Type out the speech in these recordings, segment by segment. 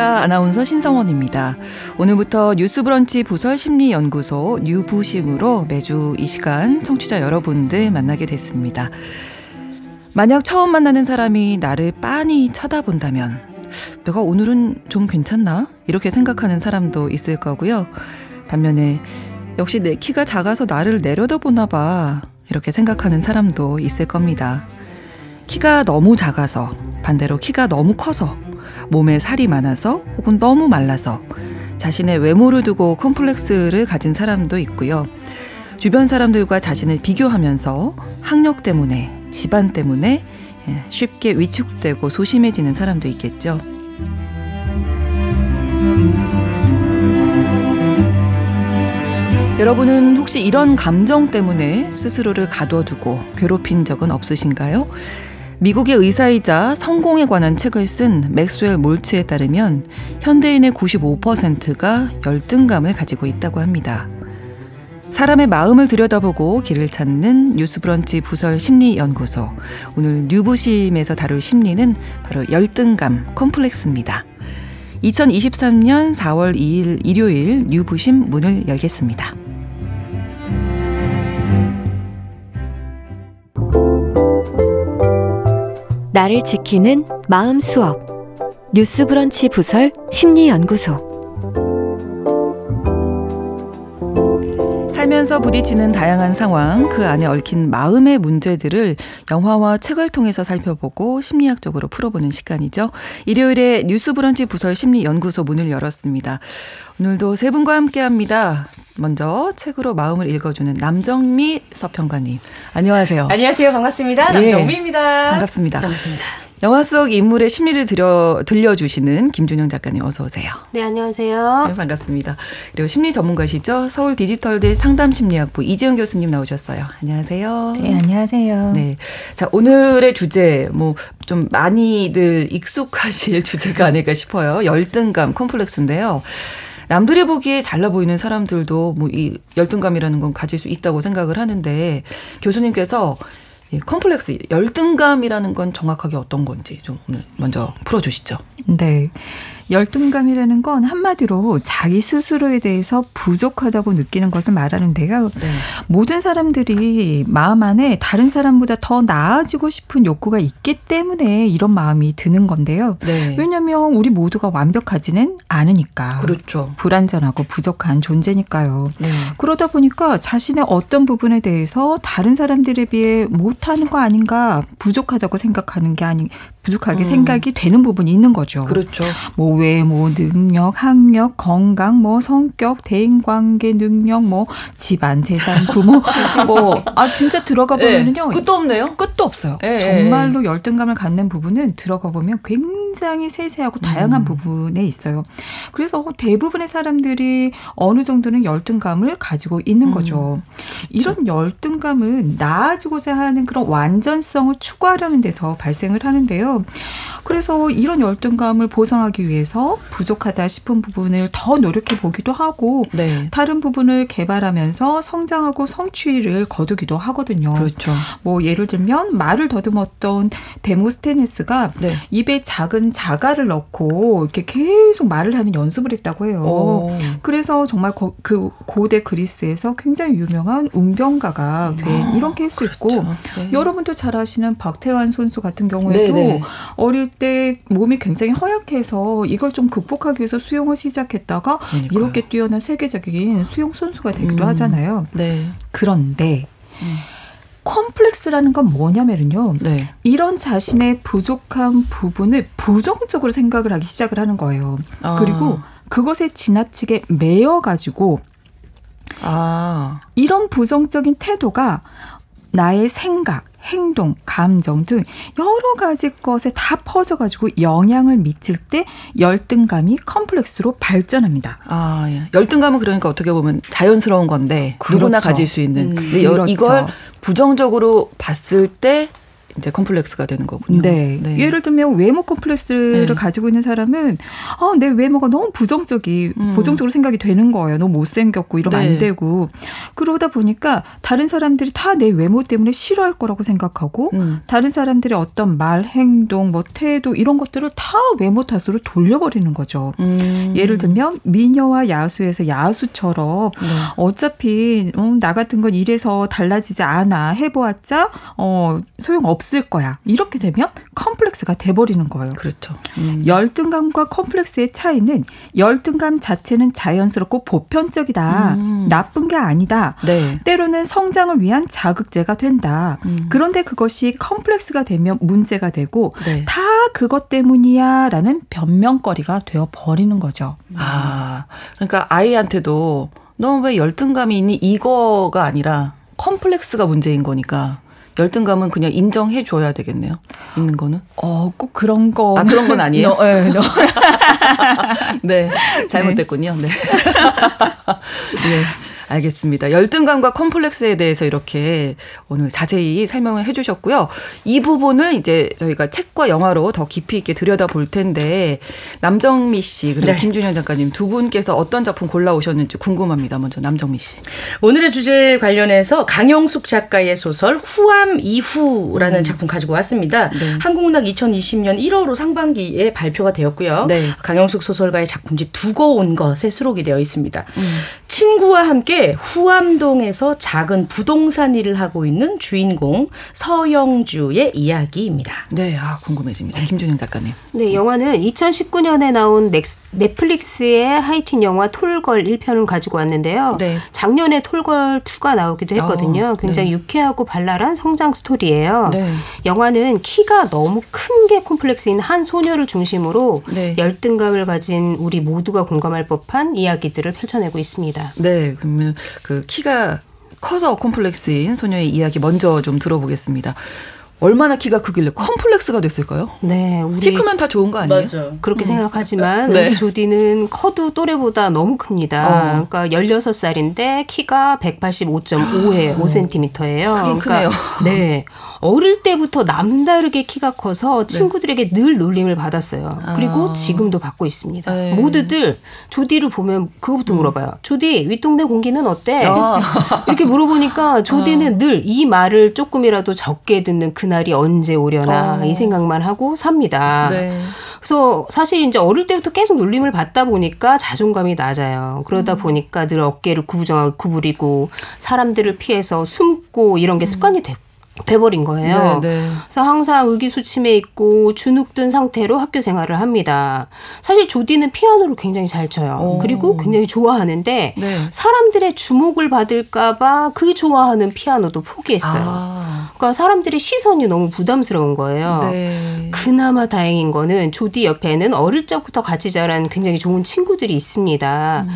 안녕하십니까. 아나운서 신성원입니다. 오늘부터 뉴스브런치 부설 심리연구소 뉴부심으로 매주 이 시간 청취자 여러분들 만나게 됐습니다. 만약 처음 만나는 사람이 나를 빤히 쳐다본다면 내가 오늘은 좀 괜찮나? 이렇게 생각하는 사람도 있을 거고요. 반면에 역시 내 키가 작아서 나를 내려다보나 봐. 이렇게 생각하는 사람도 있을 겁니다. 키가 너무 작아서 반대로 키가 너무 커서 몸에 살이 많아서 혹은 너무 말라서 자신의 외모를 두고 컴플렉스를 가진 사람도 있고요. 주변 사람들과 자신을 비교하면서 학력 때문에, 집안 때문에 예, 쉽게 위축되고 소심해지는 사람도 있겠죠. 여러분은 혹시 이런 감정 때문에 스스로를 가둬두고 괴롭힌 적은 없으신가요? 미국의 의사이자 성공에 관한 책을 쓴 맥스웰 몰츠에 따르면 현대인의 95%가 열등감을 가지고 있다고 합니다. 사람의 마음을 들여다보고 길을 찾는 뉴스브런치 부설 심리연구소. 오늘 뉴부심에서 다룰 심리는 바로 열등감 컴플렉스입니다. 2023년 4월 2일 일요일 뉴부심 문을 열겠습니다. 나를 지키는 마음 수업 뉴스 브런치 부설 심리 연구소 살면서 부딪히는 다양한 상황, 그 안에 얽힌 마음의 문제들을 영화와 책을 통해서 살펴보고 심리학적으로 풀어보는 시간이죠. 일요일에 뉴스 브런치 부설 심리 연구소 문을 열었습니다. 오늘도 세 분과 함께 합니다. 먼저 책으로 마음을 읽어주는 남정미 서평가님. 안녕하세요. 안녕하세요. 반갑습니다. 예, 남정미입니다. 반갑습니다. 반갑습니다. 영화 속 인물의 심리를 들여, 들려주시는 김준영 작가님 어서 오세요. 네, 안녕하세요. 네, 반갑습니다. 그리고 심리 전문가시죠. 서울 디지털대 상담심리학부 이재영 교수님 나오셨어요. 안녕하세요. 네, 안녕하세요. 네. 자, 오늘의 주제, 뭐, 좀 많이들 익숙하실 주제가 아닐까 싶어요. 열등감, 컴플렉스인데요. 남들이 보기에 잘나 보이는 사람들도 뭐 이 열등감이라는 건 가질 수 있다고 생각을 하는데 교수님께서 이 컴플렉스 열등감이라는 건 정확하게 어떤 건지 좀 오늘 먼저 풀어주시죠. 네. 열등감이라는 건 한마디로 자기 스스로에 대해서 부족하다고 느끼는 것을 말하는데요. 네. 모든 사람들이 마음 안에 다른 사람보다 더 나아지고 싶은 욕구가 있기 때문에 이런 마음이 드는 건데요. 네. 왜냐하면 우리 모두가 완벽하지는 않으니까. 그렇죠. 불완전하고 부족한 존재니까요. 네. 그러다 보니까 자신의 어떤 부분에 대해서 다른 사람들에 비해 못하는 거 아닌가 부족하다고 생각하는 게 아니 부족하게 음. 생각이 되는 부분이 있는 거죠. 그렇죠. 뭐 외모, 능력, 학력, 건강, 뭐 성격, 대인관계 능력, 뭐 집안, 재산, 부모, 뭐 아 진짜 들어가 네. 보면요 네. 끝도 없네요. 끝도 없어요. 네. 정말로 열등감을 갖는 부분은 들어가 보면 굉장히 세세하고 다양한 음. 부분에 있어요. 그래서 대부분의 사람들이 어느 정도는 열등감을 가지고 있는 음. 거죠. 그렇죠. 이런 열등감은 나아지고자 하는 그런 완전성을 추구하려는 데서 발생을 하는데요. 그래서 이런 열등감을 보상하기 위해서 부족하다 싶은 부분을 더 노력해 보기도 하고 네. 다른 부분을 개발하면서 성장하고 성취를 거두기도 하거든요. 그렇죠. 뭐 예를 들면 말을 더듬었던 데모스테네스가 네. 입에 작은 자갈을 넣고 이렇게 계속 말을 하는 연습을 했다고 해요. 오. 그래서 정말 고, 그 고대 그리스에서 굉장히 유명한 웅변가가 된 아, 이런 케이스도 그렇죠. 있고 네. 여러분도 잘 아시는 박태환 선수 같은 경우에도 네네. 네. 어릴 때 몸이 굉장히 허약해서 이걸 좀 극복하기 위해서 수영을 시작했다가 그러니까요. 이렇게 뛰어난 세계적인 수영 선수가 되기도 음. 하잖아요. 네. 그런데 음. 컴플렉스라는 건 뭐냐면요. 네. 이런 자신의 부족한 부분을 부정적으로 생각을 하기 시작을 하는 거예요. 아. 그리고 그것에 지나치게 매여 가지고 아. 이런 부정적인 태도가 나의 생각, 행동, 감정 등 여러 가지 것에 다 퍼져가지고 영향을 미칠 때 열등감이 컴플렉스로 발전합니다. 아, 예. 열등감은 그러니까 어떻게 보면 자연스러운 건데 그렇죠. 누구나 가질 수 있는. 음, 근데 그렇죠. 이걸 부정적으로 봤을 때 이제 컴플렉스가 되는 거군요. 네. 네. 예를 들면 외모 컴플렉스를 네. 가지고 있는 사람은 아, 내 외모가 너무 부정적이 음. 부정적으로 생각이 되는 거예요. 너무 못생겼고 이러면 네. 안 되고 그러다 보니까 다른 사람들이 다 내 외모 때문에 싫어할 거라고 생각하고 음. 다른 사람들의 어떤 말, 행동, 뭐 태도 이런 것들을 다 외모 탓으로 돌려버리는 거죠. 음. 예를 들면 미녀와 야수에서 야수처럼 네. 어차피 음, 나 같은 건 이래서 달라지지 않아 해보았자 어 소용 없. 없을 거야. 이렇게 되면 컴플렉스가 돼버리는 거예요. 그렇죠. 음. 열등감과 컴플렉스의 차이는 열등감 자체는 자연스럽고 보편적이다. 음. 나쁜 게 아니다. 네. 때로는 성장을 위한 자극제가 된다. 음. 그런데 그것이 컴플렉스가 되면 문제가 되고 네. 다 그것 때문이야 라는 변명거리가 되어 버리는 거죠. 아, 그러니까 아이한테도 너왜 열등감이 있니? 이거가 아니라 컴플렉스가 문제인 거니까. 열등감은 그냥 인정해 줘야 되겠네요. 있는 거는. 어, 꼭 그런 거. 아, 그런 건 아니에요? 너, 네, 너. 네. 잘못됐군요. 네. 네. 알겠습니다. 열등감과 컴플렉스에 대해서 이렇게 오늘 자세히 설명을 해주셨고요. 이 부분은 이제 저희가 책과 영화로 더 깊이 있게 들여다 볼 텐데 남정미 씨 그리고 네. 김준현 작가님 두 분께서 어떤 작품 골라 오셨는지 궁금합니다. 먼저 남정미 씨. 오늘의 주제 관련해서 강영숙 작가의 소설 후암 이후라는 음. 작품 가지고 왔습니다. 네. 한국문학 2020년 1월로 상반기에 발표가 되었고요. 네. 강영숙 소설가의 작품집 두고 온 것에 수록이 되어 있습니다. 음. 친구와 함께 후암동에서 작은 부동산 일을 하고 있는 주인공 서영주의 이야기입니다. 네, 아 궁금해집니다. 김준영 작가님. 네, 영화는 2019년에 나온 넥스, 넷플릭스의 하이틴 영화 톨걸 1편을 가지고 왔는데요. 네. 작년에 톨걸 2가 나오기도 했거든요. 어, 굉장히 네. 유쾌하고 발랄한 성장 스토리예요. 네. 영화는 키가 너무 큰 게 콤플렉스인 한 소녀를 중심으로 네. 열등감을 가진 우리 모두가 공감할 법한 이야기들을 펼쳐내고 있습니다. 있습니다. 네, 그러면 그 키가 커서 콤플렉스인 소녀의 이야기 먼저 좀 들어보겠습니다. 얼마나 키가 크길래 컴플렉스가 됐을까요? 네, 우리 키 크면 다 좋은 거 아니에요? 맞아. 그렇게 음. 생각하지만 네. 우리 조디는 커도 또래보다 너무 큽니다. 어. 그러니까 16살인데 키가 185.5에 5cm예요. 크긴 그러니까 크네요. 네. 어릴 때부터 남다르게 키가 커서 네. 친구들에게 네. 늘 놀림을 받았어요. 그리고 아. 지금도 받고 있습니다. 네. 모두들 조디를 보면 그거부터 음. 물어봐요. 조디 윗동네 공기는 어때? 아. 이렇게 물어보니까 조디는 아. 늘이 말을 조금이라도 적게 듣는 그 날이 언제 오려나 아. 이 생각만 하고 삽니다. 네. 그래서 사실 이제 어릴 때부터 계속 놀림을 받다 보니까 자존감이 낮아요. 그러다 음. 보니까 늘 어깨를 구부정 구부리고 사람들을 피해서 숨고 이런 게 습관이 됐고 돼버린 거예요. 네, 네. 그래서 항상 의기소침해 있고 주눅든 상태로 학교 생활을 합니다. 사실 조디는 피아노를 굉장히 잘 쳐요. 오. 그리고 굉장히 좋아하는데 네. 사람들의 주목을 받을까봐 그 좋아하는 피아노도 포기했어요. 아. 그러니까 사람들의 시선이 너무 부담스러운 거예요. 네. 그나마 다행인 거는 조디 옆에는 어릴 적부터 같이 자란 굉장히 좋은 친구들이 있습니다. 음.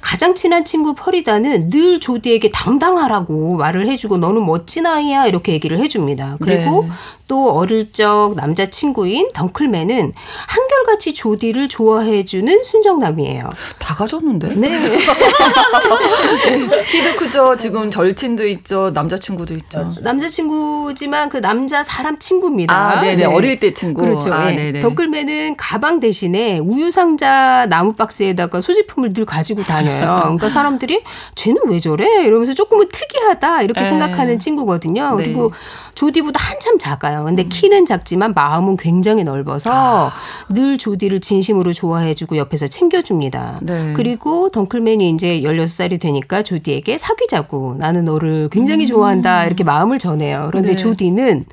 가장 친한 친구 퍼리다는 늘 조디에게 당당하라고 말을 해주고 너는 멋진 아이야 이렇게 얘기를 해줍니다. 그리고 네. 또 어릴 적 남자친구인 덩클맨은 한결같이 조디를 좋아해주는 순정남이에요. 다 가졌는데? 네. 키도 크죠. 지금 절친도 있죠. 남자친구도 있죠. 남자친구지만 그 남자 사람 친구입니다. 아, 네네. 네. 어릴 때 친구. 그렇죠. 아, 네. 덩클맨은 가방 대신에 우유 상자 나무 박스에다가 소지품을 늘 가지고 다녀요. 그러니까 사람들이 쟤는 왜 저래? 이러면서 조금은 특이하다 이렇게 에. 네. 생각하는 친구거든요. 네. 그리고 조디보다 한참 작아요. 근데 음. 키는 작지만 마음은 굉장히 넓어서 아. 늘 조디를 진심으로 좋아해주고 옆에서 챙겨줍니다. 네. 그리고 덩클맨이 이제 16살이 되니까 조디에게 사귀자고 나는 너를 굉장히 음. 좋아한다 이렇게 마음을 전해요. 그런데 네. 조디는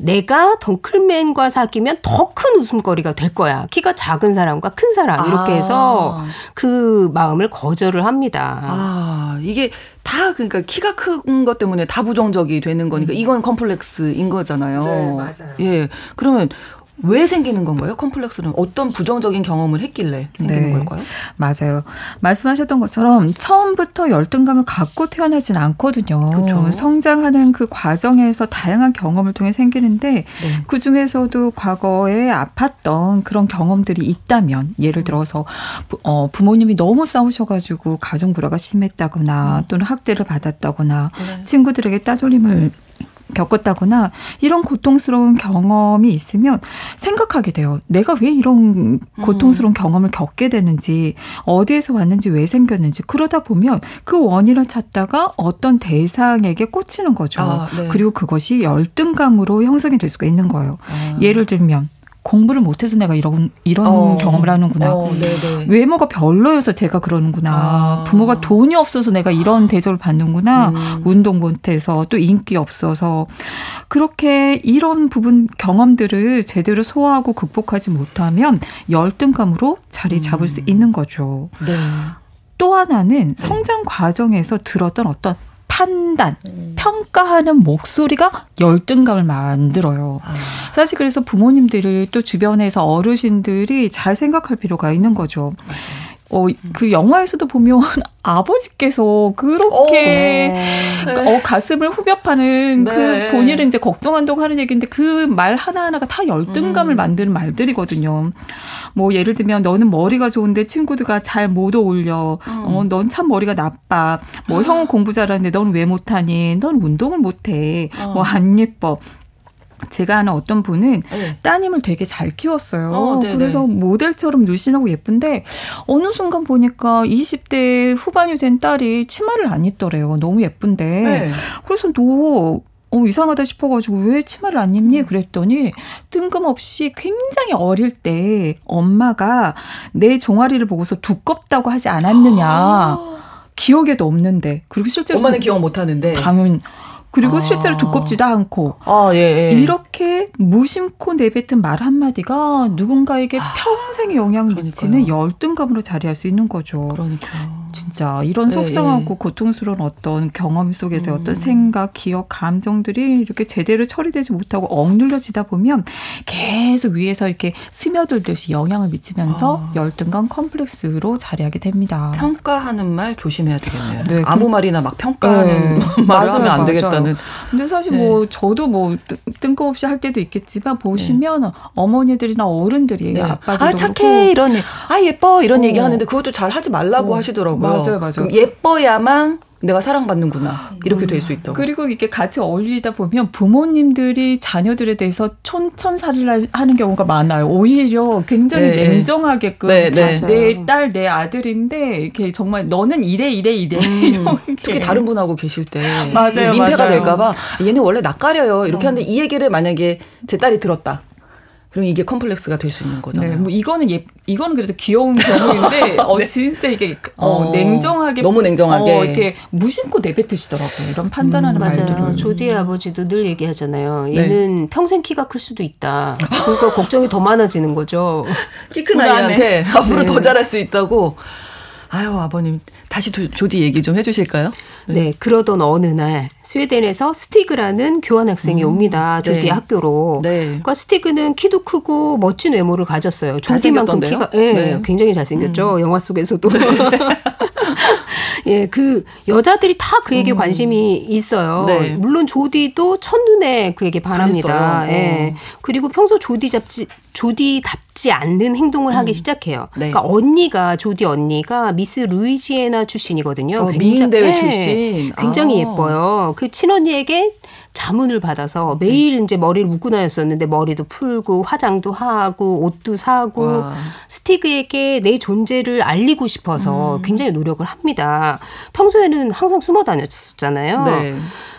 내가 덩클맨과 사귀면 더 큰 웃음거리가 될 거야. 키가 작은 사람과 큰 사람 이렇게 해서 아. 그 마음을 거절을 합니다. 아, 이게 다 그러니까 키가 큰 것 때문에 다 부정적이 되는 거니까 음. 이건 컴플렉스인 거잖아요. 네, 맞아요. 예. 그러면 왜 생기는 건가요? 컴플렉스는 어떤 부정적인 경험을 했길래 생기는 네, 걸까요? 맞아요. 말씀하셨던 것처럼 처음부터 열등감을 갖고 태어나진 않거든요. 그렇죠. 성장하는 그 과정에서 다양한 경험을 통해 생기는데 네. 그 중에서도 과거에 아팠던 그런 경험들이 있다면 예를 들어서 부, 어, 부모님이 너무 싸우셔가지고 가정 불화가 심했다거나 음. 또는 학대를 받았다거나 네. 친구들에게 따돌림을 겪었다거나 이런 고통스러운 경험이 있으면 생각하게 돼요. 내가 왜 이런 고통스러운 음. 경험을 겪게 되는지, 어디에서 왔는지, 왜 생겼는지. 그러다 보면 그 원인을 찾다가 어떤 대상에게 꽂히는 거죠. 아, 네. 그리고 그것이 열등감으로 형성이 될 수가 있는 거예요. 아. 예를 들면, 공부를 못해서 내가 이런 이런 어. 경험을 하는구나. 어, 외모가 별로여서 제가 그러는구나. 아. 부모가 돈이 없어서 내가 이런 대접을 받는구나. 음. 운동 못해서 또 인기 없어서 그렇게 이런 부분 경험들을 제대로 소화하고 극복하지 못하면 열등감으로 자리 잡을 음. 수 있는 거죠. 네. 또 하나는 성장 과정에서 들었던 어떤 판단, 음. 평가하는 목소리가 열등감을 만들어요. 아. 사실 그래서 부모님들을 또 주변에서 어르신들이 잘 생각할 필요가 있는 거죠. 어, 그 영화에서도 보면 아버지께서 그렇게 어, 네. 어, 가슴을 후벼 파는 그 네. 그 본인은 이제 걱정한다고 하는 얘기인데 그 말 하나하나가 다 열등감을 음. 만드는 말들이거든요. 뭐 예를 들면 너는 머리가 좋은데 친구들과 잘 못 어울려. 음. 어, 넌 참 머리가 나빠. 뭐 음. 형은 공부 잘하는데 넌 왜 못하니? 넌 운동을 못해. 어. 뭐안 예뻐. 제가 아는 어떤 분은 네. 따님을 되게 잘 키웠어요. 어, 그래서 모델처럼 늘씬하고 예쁜데 어느 순간 보니까 20대 후반이 된 딸이 치마를 안 입더래요. 너무 예쁜데. 네. 그래서 너 어, 이상하다 싶어가지고 왜 치마를 안 입니? 그랬더니 뜬금없이 굉장히 어릴 때 엄마가 내 종아리를 보고서 두껍다고 하지 않았느냐. 기억에도 없는데. 그리고 실제로. 엄마는 기억 못 하는데. 당연, 그리고 아. 실제로 두껍지도 않고 아, 예, 예. 이렇게 무심코 내뱉은 말 한마디가 누군가에게 아, 평생의 영향을. 미치는 열등감으로 자리할 수 있는 거죠. 그러니까요. 진짜 이런 네, 속상하고 예. 고통스러운 어떤 경험 속에서 음. 어떤 생각, 기억, 감정들이 이렇게 제대로 처리되지 못하고 억눌려지다 보면 계속 위에서 이렇게 스며들듯이 영향을 미치면서 아. 열등감 컴플렉스로 자리하게 됩니다. 평가하는 말 조심해야 되겠네요. 네, 아무 그, 말이나 막 평가하는 네. 말을 하면 안 되겠다는. 근데 사실 네. 뭐 저도 뭐 뜬금없이 할 때도 있겠지만 보시면 네. 어머니들이나 어른들이 네. 아빠들도 아 착해 이런 아 예뻐 이런 어. 얘기 하는데 그것도 잘 하지 말라고 어. 하시더라고요. 맞아요, 맞아요. 그럼 예뻐야만 내가 사랑받는구나 이렇게 될 수 있다고. 그리고 이게 같이 어울리다 보면 부모님들이 자녀들에 대해서 촌천살이를 하는 경우가 많아요. 오히려 굉장히 네. 냉정하게끔 네, 네. 내딸 내 아들인데 이렇게 정말 너는 이래 이래 이래 음, 특히 다른 분하고 계실 때 맞아요, 민폐가 맞아요. 될까봐 얘는 원래 낯가려요 이렇게 어. 하는데 이 얘기를 만약에 제 딸이 들었다. 그럼 이게 컴플렉스가 될 수 있는 거잖아요. 네, 뭐 이거는 예, 이거는 그래도 귀여운 경우인데, 어, 네. 진짜 이게 어, 어, 냉정하게 너무 냉정하게 어, 이렇게 무심코 내뱉으시더라고요. 이런 판단하는 음, 말들을. 맞아요. 조디의 아버지도 늘 얘기하잖아요. 네. 얘는 네. 평생 키가 클 수도 있다. 그러니까 걱정이 더 많아지는 거죠. 키 큰 아이한테 앞으로 네. 더 잘할 수 있다고. 아유 아버님 다시 조, 조디 얘기 좀 해주실까요? 네. 네. 그러던 어느 날 스웨덴에서 스티그라는 교환 학생이 음, 옵니다. 조디 네. 학교로. 네. 그러니까 스티그는 키도 크고 멋진 외모를 가졌어요. 조디만큼 키가 네, 네. 굉장히 잘생겼죠. 음. 영화 속에서도. 네. 예, 그 여자들이 다 그에게 음. 관심이 있어요. 네. 물론 조디도 첫눈에 그에게 반합니다. 예. 어. 그리고 평소 조디 잡지 조디답지 않는 행동을 하기 음. 시작해요. 네. 그러니까 언니가 조디 언니가 미스 루이지애나 출신이거든요. 어, 미인 대회 네. 출신. 굉장히 아. 예뻐요. 그 친언니에게 자문을 받아서 매일 네. 이제 머리를 묶고 다녔었는데 머리도 풀고 화장도 하고 옷도 사고 와. 스티그에게 내 존재를 알리고 싶어서 음. 굉장히 노력을 합니다. 평소에는 항상 숨어 다녔었잖아요. 네.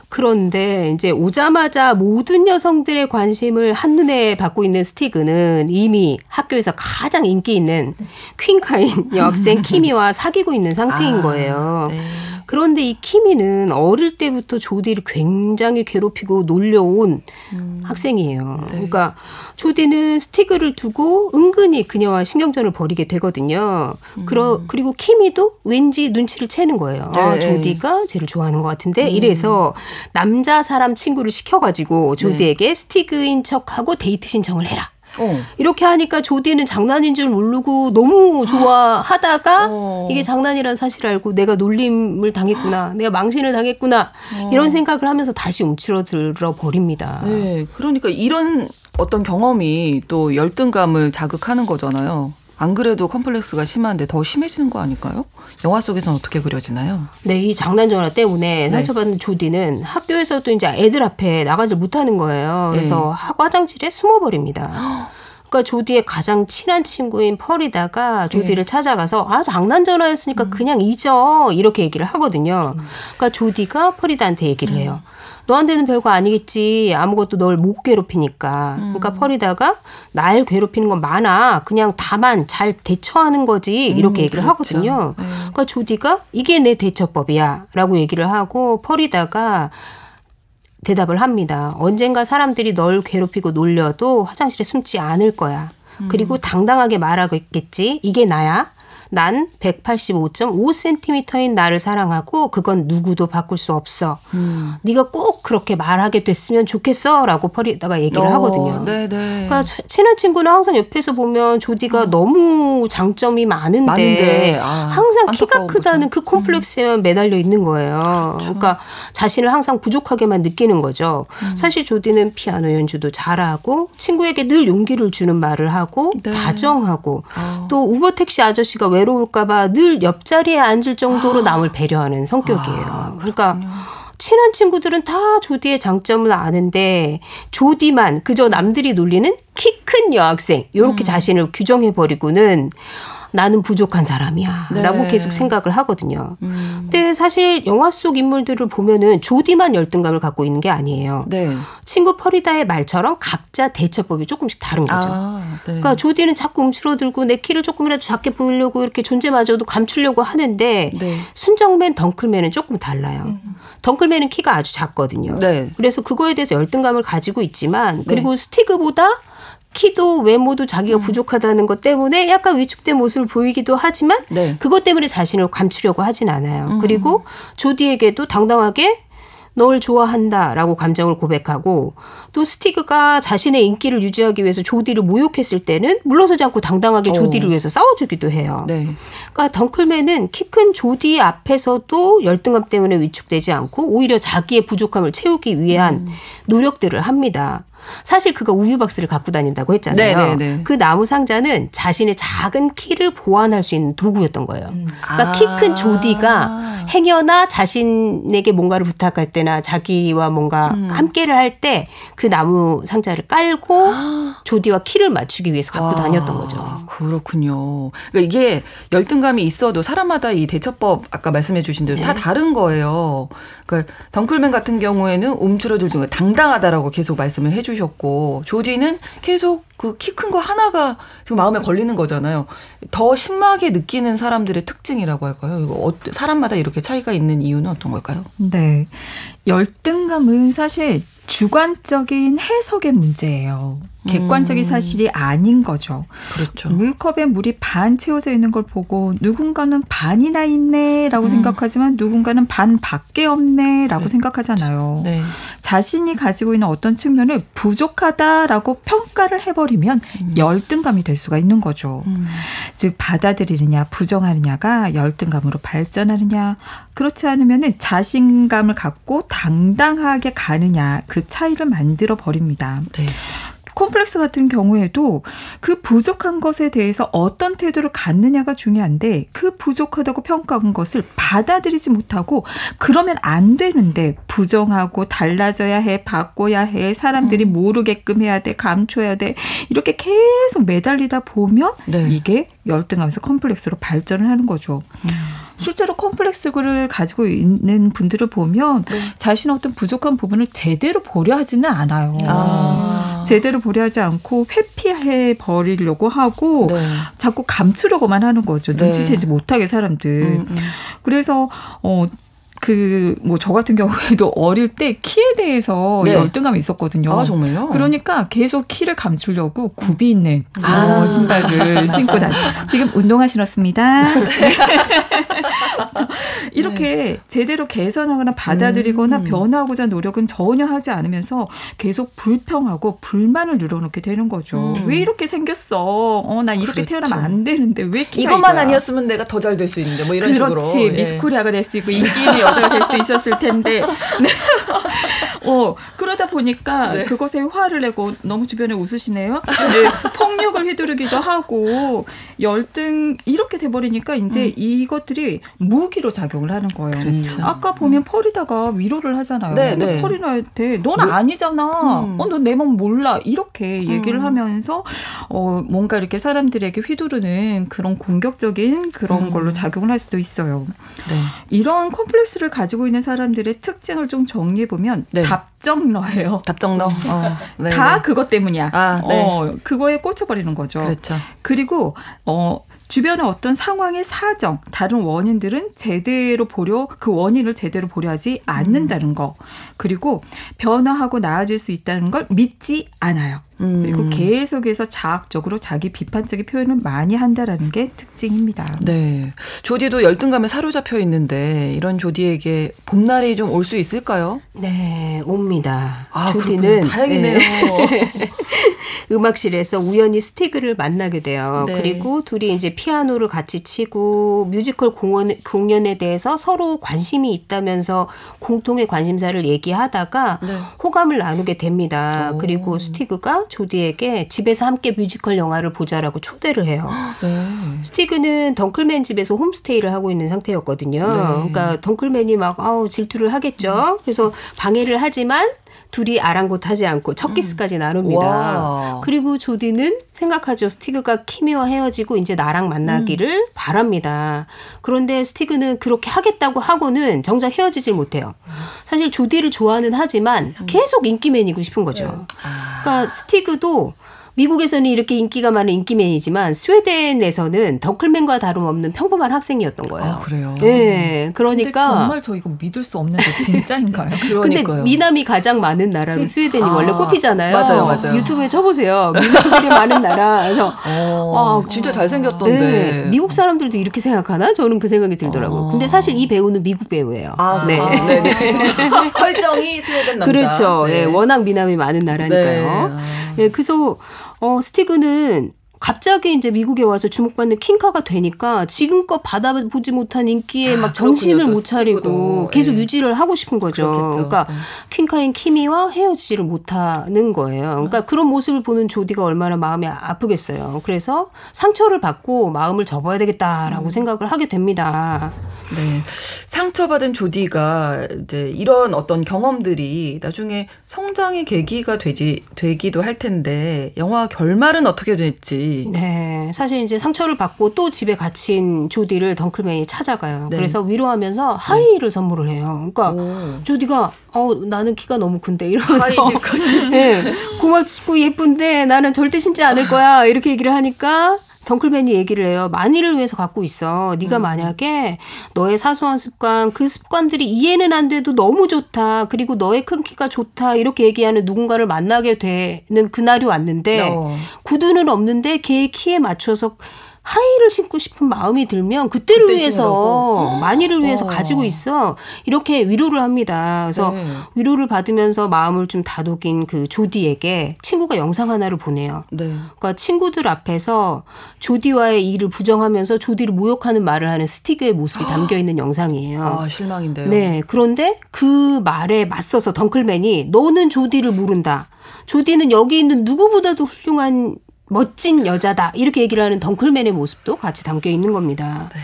그런데 이제 오자마자 모든 여성들의 관심을 한눈에 받고 있는 스티그는 이미 학교에서 가장 인기 있는 퀸카인 여학생 키미와 사귀고 있는 상태인 아, 거예요. 네. 그런데 이 키미는 어릴 때부터 조디를 굉장히 괴롭히고 놀려온 음. 학생이에요. 네. 그러니까 조디는 스티그를 두고 은근히 그녀와 신경전을 벌이게 되거든요. 음. 그러, 그리고 키미도 왠지 눈치를 채는 거예요. 네. 아, 조디가 쟤를 좋아하는 것 같은데 음. 이래서 남자 사람 친구를 시켜가지고 조디에게 네. 스티그인 척하고 데이트 신청을 해라. 어. 이렇게 하니까 조디는 장난인 줄 모르고 너무 좋아하다가 어. 이게 장난이란 사실을 알고 내가 놀림을 당했구나, 내가 망신을 당했구나 어. 이런 생각을 하면서 다시 움츠러들어 버립니다. 네, 그러니까 이런 어떤 경험이 또 열등감을 자극하는 거잖아요. 안 그래도 컴플렉스가 심한데 더 심해지는 거 아닐까요? 영화 속에서는 어떻게 그려지나요? 네, 이 장난 전화 때문에 네. 상처받는 조디는 학교에서도 이제 애들 앞에 나가지 못하는 거예요. 그래서 네. 화장실에 숨어버립니다. 그러니까 조디의 가장 친한 친구인 펄이다가 조디를 네. 찾아가서 아 장난 전화였으니까 음. 그냥 잊어 이렇게 얘기를 하거든요. 그러니까 조디가 펄이다한테 얘기를 해요. 음. 너한테는 별거 아니겠지. 아무것도 널 못 괴롭히니까. 음. 그러니까 펄이다가 날 괴롭히는 건 많아. 그냥 다만 잘 대처하는 거지. 이렇게 음, 얘기를 그렇죠. 하거든요. 네. 그러니까 조디가 이게 내 대처법이야. 라고 얘기를 하고 펄이다가 대답을 합니다. 언젠가 사람들이 널 괴롭히고 놀려도 화장실에 숨지 않을 거야. 그리고 음. 당당하게 말하겠지. 이게 나야. 난 185.5cm인 나를 사랑하고 그건 누구도 바꿀 수 없어. 음. 네가 꼭 그렇게 말하게 됐으면 좋겠어라고 펄이다가 얘기를 어, 하거든요. 네네. 그러니까 친한 친구는 항상 옆에서 보면 조디가 음. 너무 장점이 많은데, 많은데. 아, 항상 키가 크다는 거죠. 그 콤플렉스에만 음. 매달려 있는 거예요. 그렇죠. 그러니까 자신을 항상 부족하게만 느끼는 거죠. 음. 사실 조디는 피아노 연주도 잘하고 친구에게 늘 용기를 주는 말을 하고 네. 다정하고 어. 또 우버 택시 아저씨가 왜 외로울까봐 늘 옆자리에 앉을 정도로 아. 남을 배려하는 성격이에요. 아, 그러니까 친한 친구들은 다 조디의 장점을 아는데 조디만 그저 남들이 놀리는 키 큰 여학생 이렇게 음. 자신을 규정해 버리고는 나는 부족한 사람이야. 네. 라고 계속 생각을 하거든요. 음. 근데 사실 영화 속 인물들을 보면은 조디만 열등감을 갖고 있는 게 아니에요. 네. 친구 퍼리다의 말처럼 각자 대처법이 조금씩 다른 거죠. 아, 네. 그러니까 조디는 자꾸 움츠러들고 내 키를 조금이라도 작게 보이려고 이렇게 존재마저도 감추려고 하는데 네. 순정맨, 덩클맨은 조금 달라요. 음. 덩클맨은 키가 아주 작거든요. 네. 그래서 그거에 대해서 열등감을 가지고 있지만 그리고 네. 스티그보다 키도 외모도 자기가 음. 부족하다는 것 때문에 약간 위축된 모습을 보이기도 하지만 네. 그것 때문에 자신을 감추려고 하진 않아요. 음. 그리고 조디에게도 당당하게 널 좋아한다라고 감정을 고백하고 또 스티그가 자신의 인기를 유지하기 위해서 조디를 모욕했을 때는 물러서지 않고 당당하게 조디를 오. 위해서 싸워주기도 해요. 네. 그러니까 덩클맨은 키 큰 조디 앞에서도 열등감 때문에 위축되지 않고 오히려 자기의 부족함을 채우기 위한 음. 노력들을 합니다. 사실 그가 우유 박스를 갖고 다닌다고 했잖아요. 네네네. 네, 네. 그 나무 상자는 자신의 작은 키를 보완할 수 있는 도구였던 거예요. 음. 그러니까 아. 키큰 조디가 행여나 자신에게 뭔가를 부탁할 때나 자기와 뭔가 음. 함께를 할 때 그 나무 상자를 깔고 조디와 키를 맞추기 위해서 갖고 아, 다녔던 거죠. 그렇군요. 그러니까 이게 열등감이 있어도 사람마다 이 대처법 아까 말씀해 주신 대로 네. 다 다른 거예요. 그러니까 덩클맨 같은 경우에는 움츠러들 중에 당당하다라고 계속 말씀을 해주 셨고 조디는 계속 그 키 큰 거 하나가 지금 마음에 걸리는 거잖아요. 더 심하게 느끼는 사람들의 특징이라고 할까요? 이거 어, 사람마다 이렇게 차이가 있는 이유는 어떤 걸까요? 네. 열등감은 사실 주관적인 해석의 문제예요. 객관적인 음. 사실이 아닌 거죠. 그렇죠. 물컵에 물이 반 채워져 있는 걸 보고 누군가는 반이나 있네라고 음. 생각하지만 누군가는 반밖에 없네라고 네. 생각하잖아요. 네. 자신이 가지고 있는 어떤 측면을 부족하다라고 평가를 해버리면 음. 열등감이 될 수가 있는 거죠. 음. 즉 받아들이느냐 부정하느냐가 열등감으로 발전하느냐 그렇지 않으면은 자신감을 갖고 당당하게 가느냐 그 차이를 만들어 버립니다. 네. 콤플렉스 같은 경우에도 그 부족한 것에 대해서 어떤 태도를 갖느냐가 중요한데 그 부족하다고 평가한 것을 받아들이지 못하고 그러면 안 되는데 부정하고 달라져야 해, 바꿔야 해, 사람들이 음. 모르게끔 해야 돼, 감춰야 돼. 이렇게 계속 매달리다 보면 네. 이게 열등하면서 컴플렉스로 발전을 하는 거죠. 음. 실제로 컴플렉스를 가지고 있는 분들을 보면 네. 자신의 어떤 부족한 부분을 제대로 보려 하지는 않아요. 아. 제대로 보려 하지 않고 회피해 버리려고 하고 네. 자꾸 감추려고만 하는 거죠. 네. 눈치채지 못하게 사람들. 음, 음. 그래서 어 그 뭐 저 같은 경우에도 어릴 때 키에 대해서 네. 열등감이 있었거든요. 아 정말요? 그러니까 계속 키를 감추려고 굽이 있는 아. 신발을 신고 다니. 지금 운동화 신었습니다. 이렇게 네. 제대로 개선하거나 받아들이거나 음. 변화하고자 노력은 전혀 하지 않으면서 계속 불평하고 불만을 늘어놓게 되는 거죠. 음. 왜 이렇게 생겼어? 어, 나 이렇게 그렇죠. 태어나면 안 되는데 왜 이것만 아니었으면 내가 더 잘 될 수 있는데 뭐 이런 그렇지. 식으로. 미스 코리아가 될 수 있고 인기인이 여자가 될 수도 있었을 텐데. 네. 어, 그러다 보니까 네. 그것에 화를 내고 너무 주변에 웃으시네요. 네, 폭력을 휘두르기도 하고 열등 이렇게 돼버리니까 이제 음. 이것들이 무기로 작용을 하는 거예요. 그렇죠. 아까 보면 펄이다가 위로를 하잖아요. 네, 네. 펄이나한테 넌 뭐? 아니잖아. 음. 어, 넌내 몸 몰라. 이렇게 얘기를 음. 하면서 어, 뭔가 이렇게 사람들에게 휘두르는 그런 공격적인 그런 음. 걸로 작용을 할 수도 있어요. 네. 이런 컴플렉스 를 가지고 있는 사람들의 특징을 좀 정리해 보면 네. 답정너예요. 답정너. 어, 네, 다 네. 그것 때문이야. 아, 네. 어, 그거에 꽂혀버리는 거죠. 그렇죠. 그리고 어 주변의 어떤 상황의 사정, 다른 원인들은 제대로 보려 그 원인을 제대로 보려 하지 않는다는 거. 그리고 변화하고 나아질 수 있다는 걸 믿지 않아요. 음. 그리고 계속해서 자학적으로 자기 비판적인 표현을 많이 한다라는 게 특징입니다. 네. 조디도 열등감에 사로잡혀 있는데 이런 조디에게 봄날이 좀 올 수 있을까요? 네, 옵니다. 아, 조디는 다행이네요. 네. 음악실에서 우연히 스티그를 만나게 돼요. 네. 그리고 둘이 이제 피아노를 같이 치고 뮤지컬 공연, 공연에 대해서 서로 관심이 있다면서 공통의 관심사를 얘기하다가 네. 호감을 나누게 됩니다. 오. 그리고 스티그가 조디에게 집에서 함께 뮤지컬 영화를 보자라고 초대를 해요. 네. 스티그는 덩클맨 집에서 홈스테이를 하고 있는 상태였거든요. 네. 그러니까 덩클맨이 막 아우 질투를 하겠죠. 그래서 방해를 하지만 둘이 아랑곳하지 않고 첫 키스까지 음. 나눕니다. 와. 그리고 조디는 생각하죠. 스티그가 키미와 헤어지고 이제 나랑 만나기를 음. 바랍니다. 그런데 스티그는 그렇게 하겠다고 하고는 정작 헤어지질 못해요. 사실 조디를 좋아는 하지만 음. 계속 인기맨이고 싶은 거죠. 네. 그러니까 스티그도 미국에서는 이렇게 인기가 많은 인기맨이지만 스웨덴에서는 덩클맨과 다름없는 평범한 학생이었던 거예요. 아, 그래요? 네. 그러니까. 정말 저 이거 믿을 수 없는데 진짜인가요? 근데 미남이 가장 많은 나라로 스웨덴이 아, 원래 꼽히잖아요. 맞아요, 맞아요. 유튜브에 쳐보세요. 미남들이 많은 나라. 그래서. 어, 아, 진짜 잘생겼던데. 네. 미국 사람들도 이렇게 생각하나? 저는 그 생각이 들더라고요. 어. 근데 사실 이 배우는 미국 배우예요. 아, 네. 아, 네네. 설정이 스웨덴 남자. 그렇죠. 네. 네. 워낙 미남이 많은 나라니까요. 네. 네. 그래서 어, 스티그는 갑자기 이제 미국에 와서 주목받는 킹카가 되니까 지금껏 받아보지 못한 인기에 막 정신을 못 차리고 계속 예. 유지를 하고 싶은 거죠. 그렇겠죠. 그러니까 네. 퀸카인 키미와 헤어지지를 못하는 거예요. 그러니까 그런 모습을 보는 조디가 얼마나 마음이 아프겠어요. 그래서 상처를 받고 마음을 접어야 되겠다라고 음. 생각을 하게 됩니다. 네. 상처받은 조디가 이제 이런 어떤 경험들이 나중에 성장의 계기가 되지 되기도 할 텐데 영화 결말은 어떻게 될지. 네. 사실 이제 상처를 받고 또 집에 갇힌 조디를 덩클맨이 찾아가요. 네. 그래서 위로하면서 하이힐을 네. 선물을 해요. 그러니까 오. 조디가 어 나는 키가 너무 큰데 이러면서 네. 고맙고 예쁜데 나는 절대 신지 않을 거야. 이렇게 얘기를 하니까 덩클맨이 얘기를 해요. 만일을 위해서 갖고 있어. 네가 음. 만약에 너의 사소한 습관, 그 습관들이 이해는 안 돼도 너무 좋다. 그리고 너의 큰 키가 좋다. 이렇게 얘기하는 누군가를 만나게 되는 그날이 왔는데 어. 구두는 없는데 걔의 키에 맞춰서 하이를 신고 싶은 마음이 들면 그때를 그때 위해서 신으라고. 만일을 위해서 어. 가지고 있어 이렇게 위로를 합니다. 그래서 네. 위로를 받으면서 마음을 좀 다독인 그 조디에게 친구가 영상 하나를 보내요. 네. 그러니까 친구들 앞에서 조디와의 일을 부정하면서 조디를 모욕하는 말을 하는 스티그의 모습이 담겨 있는 영상이에요. 아 실망인데요. 네. 그런데 그 말에 맞서서 덩클맨이 너는 조디를 모른다. 조디는 여기 있는 누구보다도 훌륭한 멋진 여자다 이렇게 얘기를 하는 덩클맨의 모습도 같이 담겨 있는 겁니다. 네.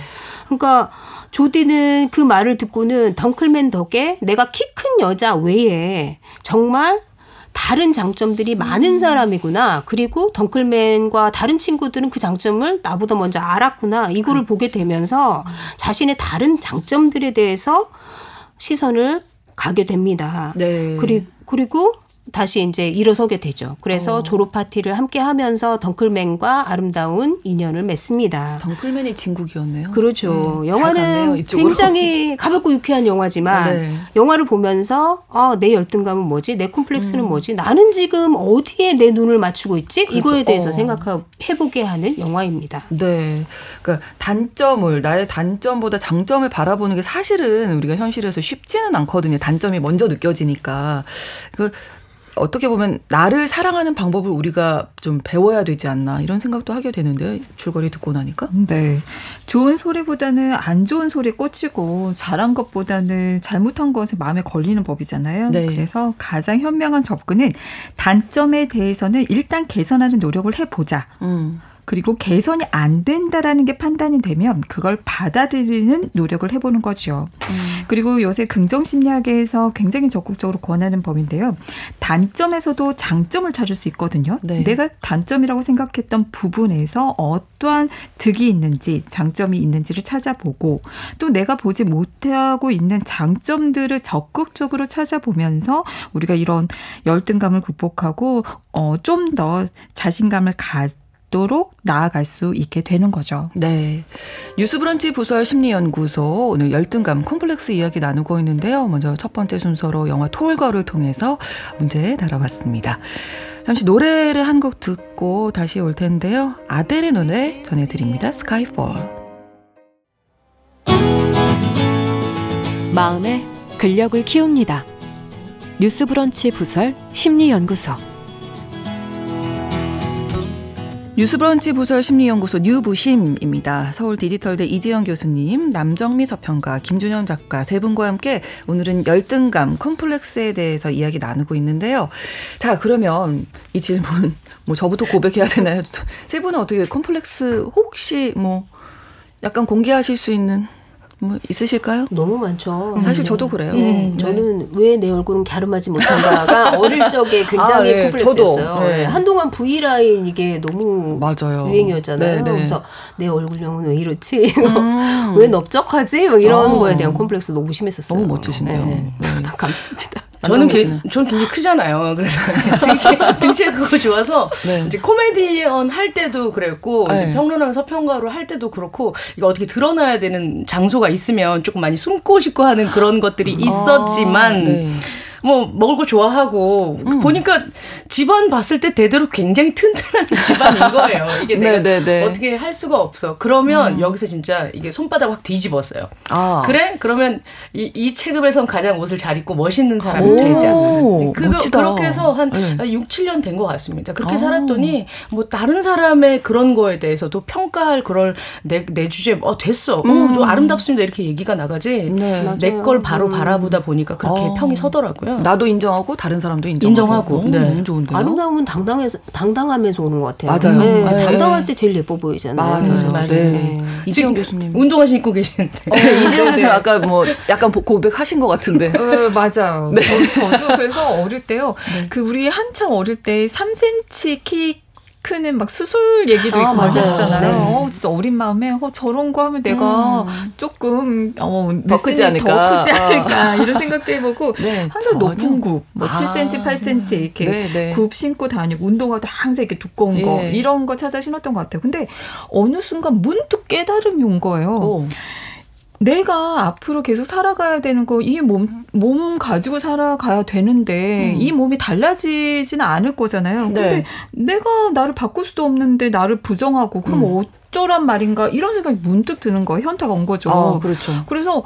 그러니까 조디는 그 말을 듣고는 덩클맨 덕에 내가 키 큰 여자 외에 정말 다른 장점들이 많은 음. 사람이구나. 그리고 덩클맨과 다른 친구들은 그 장점을 나보다 먼저 알았구나. 이거를 그렇지. 보게 되면서 음. 자신의 다른 장점들에 대해서 시선을 가게 됩니다. 네. 그리고 그리고 다시 이제 일어서게 되죠. 그래서 어. 졸업 파티를 함께 하면서 덩클맨과 아름다운 인연을 맺습니다. 덩클맨이 진국이었네요. 그렇죠. 네, 영화는 굉장히 가볍고 유쾌한 영화지만 아, 네. 영화를 보면서 아, 내 열등감은 뭐지? 내 콤플렉스는 음. 뭐지? 나는 지금 어디에 내 눈을 맞추고 있지? 그렇죠. 이거에 대해서 어. 생각해보게 하는 영화입니다. 네. 그러니까 단점을 나의 단점보다 장점을 바라보는 게 사실은 우리가 현실에서 쉽지는 않거든요. 단점이 먼저 느껴지니까. 그 어떻게 보면 나를 사랑하는 방법을 우리가 좀 배워야 되지 않나 이런 생각도 하게 되는데 줄거리 듣고 나니까. 네. 좋은 소리보다는 안 좋은 소리에 꽂히고 잘한 것보다는 잘못한 것에 마음에 걸리는 법이잖아요. 네. 그래서 가장 현명한 접근은 단점에 대해서는 일단 개선하는 노력을 해보자. 음. 그리고 개선이 안 된다라는 게 판단이 되면 그걸 받아들이는 노력을 해보는 거죠. 음. 그리고 요새 긍정 심리학에서 굉장히 적극적으로 권하는 법인데요. 단점에서도 장점을 찾을 수 있거든요. 네. 내가 단점이라고 생각했던 부분에서 어떠한 득이 있는지 장점이 있는지를 찾아보고 또 내가 보지 못하고 있는 장점들을 적극적으로 찾아보면서 우리가 이런 열등감을 극복하고 어, 좀 더 자신감을 가 있도록 나아갈 수 있게 되는 거죠. 네. 뉴스브런치 부설 심리연구소 오늘 열등감 콤플렉스 이야기 나누고 있는데요. 먼저 첫 번째 순서로 영화 톨거를 통해서 문제 다뤄봤습니다. 잠시 노래를 한 곡 듣고 다시 올 텐데요. 아델의 노래 전해드립니다. 스카이폴. 마음의 근력을 키웁니다. 뉴스브런치 부설 심리연구소 뉴스브런치 부설 심리연구소 뉴부심입니다. 서울 디지털대 이지영 교수님, 남정미 서평가, 김준현 작가 세 분과 함께 오늘은 열등감, 컴플렉스에 대해서 이야기 나누고 있는데요. 자, 그러면 이 질문 뭐 저부터 고백해야 되나요? 세 분은 어떻게 컴플렉스 혹시 뭐 약간 공개하실 수 있는 뭐 있으실까요? 너무 많죠. 사실 음. 저도 그래요. 음, 네. 저는 왜 내 얼굴은 갸름하지 못한가가 어릴 적에 굉장히 아, 네. 콤플렉스였어요. 네. 한동안 V 라인 이게 너무 맞아요. 유행이었잖아요. 네, 네. 그래서 내 얼굴형은 왜 이렇지? 음. 왜 넓적하지? 뭐 이런 어. 거에 대한 콤플렉스 너무 심했었어요. 너무 멋지신데요. 네. 감사합니다. 저는 게, 저는 굉장히 크잖아요. 그래서 등치 등치가 그거 좋아서 네. 이제 코미디언 할 때도 그랬고 네. 이제 평론하는 서평가로 할 때도 그렇고 이거 어떻게 드러나야 되는 장소가 있으면 조금 많이 숨고 싶고 하는 그런 것들이 아, 있었지만 아, 네. 뭐 먹을 거 좋아하고 음. 보니까 집안 봤을 때 대대로 굉장히 튼튼한 집안인 거예요. 이게 내가 네네네. 네, 네. 어떻게 할 수가 없어. 그러면 음. 여기서 진짜 이게 손바닥 확 뒤집었어요. 아. 그래? 그러면 이, 이 체급에선 가장 옷을 잘 입고 멋있는 사람이 되자. 그거 그렇게 해서 한 네. 6, 7년 된 것 같습니다. 그렇게 아. 살았더니 뭐 다른 사람의 그런 거에 대해서도 평가할 그럴 내, 내 주제 어 됐어. 음. 어, 좀 아름답습니다. 이렇게 얘기가 나가지. 네. 내걸 바로 음. 바라보다 보니까 그렇게 어. 평이 서더라고요. 나도 인정하고 다른 사람도 인정하고. 인정하고. 네. 너무 좋은데요. 아름다움은 당당해서 당당하면서 오는 것 같아요. 맞아요. 네. 네. 당당할 때 제일 예뻐 보이잖아요. 맞아요. 맞아요. 네. 네. 이지영 교수님 운동화 신고 계시는데. 어, 이지영 교수님 아까 뭐 약간 고백하신 것 같은데. 어, 맞아요. 네. 저도 그래서 어릴 때요. 그 우리 한참 어릴 때 3cm 키 크는 막 수술 얘기도 있고 아, 하셨잖아요. 네. 어, 진짜 어린 마음에 어, 저런 거 하면 내가 음. 조금 어, 더 크지 않을까, 더 크지 않을까 어. 이런 생각도 해보고 네, 항상. 높은 굽, 뭐 아, 7cm, 8cm 이렇게 네, 네. 굽 신고 다니고 운동화도 항상 이렇게 두꺼운 예. 거 이런 거 찾아 신었던 것 같아요. 근데 어느 순간 문득 깨달음이 온 거예요. 오. 내가 앞으로 계속 살아가야 되는 거 이 몸 몸 가지고 살아가야 되는데 음. 이 몸이 달라지지는 않을 거잖아요. 근데 네. 내가 나를 바꿀 수도 없는데 나를 부정하고 그럼 음. 어쩌란 말인가 이런 생각이 문득 드는 거예요. 현타가 온 거죠. 아, 그렇죠. 그래서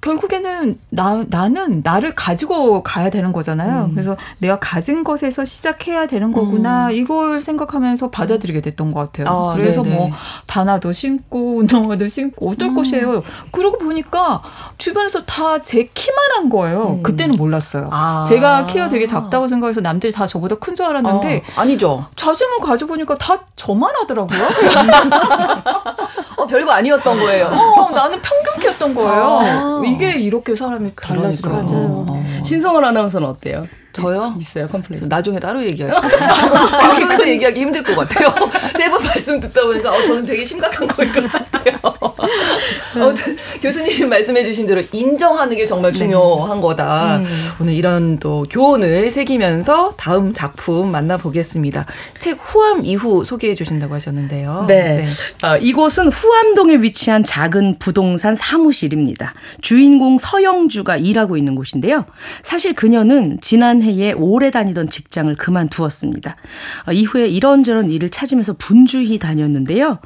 결국에는 나, 나는 나를 가지고 가야 되는 거잖아요. 음. 그래서 내가 가진 것에서 시작해야 되는 거구나. 음. 이걸 생각하면서 받아들이게 됐던 것 같아요. 아, 그래서 네네. 뭐 단화도 신고 운동화도 신고 어떨 음. 것이에요. 그러고 보니까 주변에서 다 제 키만 한 거예요. 음. 그때는 몰랐어요. 아. 제가 키가 되게 작다고 생각해서 남들이 다 저보다 큰 줄 알았는데 아, 아니죠. 자신을 가져보니까 다 저만 하더라고요. 어, 별거 아니었던 거예요. 어, 나는 평균 키였던 거예요. 아. 이게 이렇게 사람이 달라지더라고요. 맞아요. 어. 신성을 아나운서는 어때요? 저요? 있어요, 컴플렉스. 나중에 따로 얘기할게요. 방송에서 얘기하기 힘들 것 같아요. 세 번 말씀 듣다 보니까 어, 저는 되게 심각한 거일 것 같아요. 아무튼 교수님 말씀해 주신 대로 인정하는 게 정말 네. 중요한 네. 거다. 음. 오늘 이런 또 교훈을 새기면서 다음 작품 만나보겠습니다. 책 후암 이후 소개해 주신다고 하셨는데요. 네. 네. 어, 이곳은 후암동에 위치한 작은 부동산 사무실입니다. 주인공 서영주가 일하고 있는 곳인데요. 사실 그녀는 지난 해에 오래 다니던 직장을 그만두었습니다. 어, 이후에 이런저런 일을 찾으면서 분주히 다녔는데요.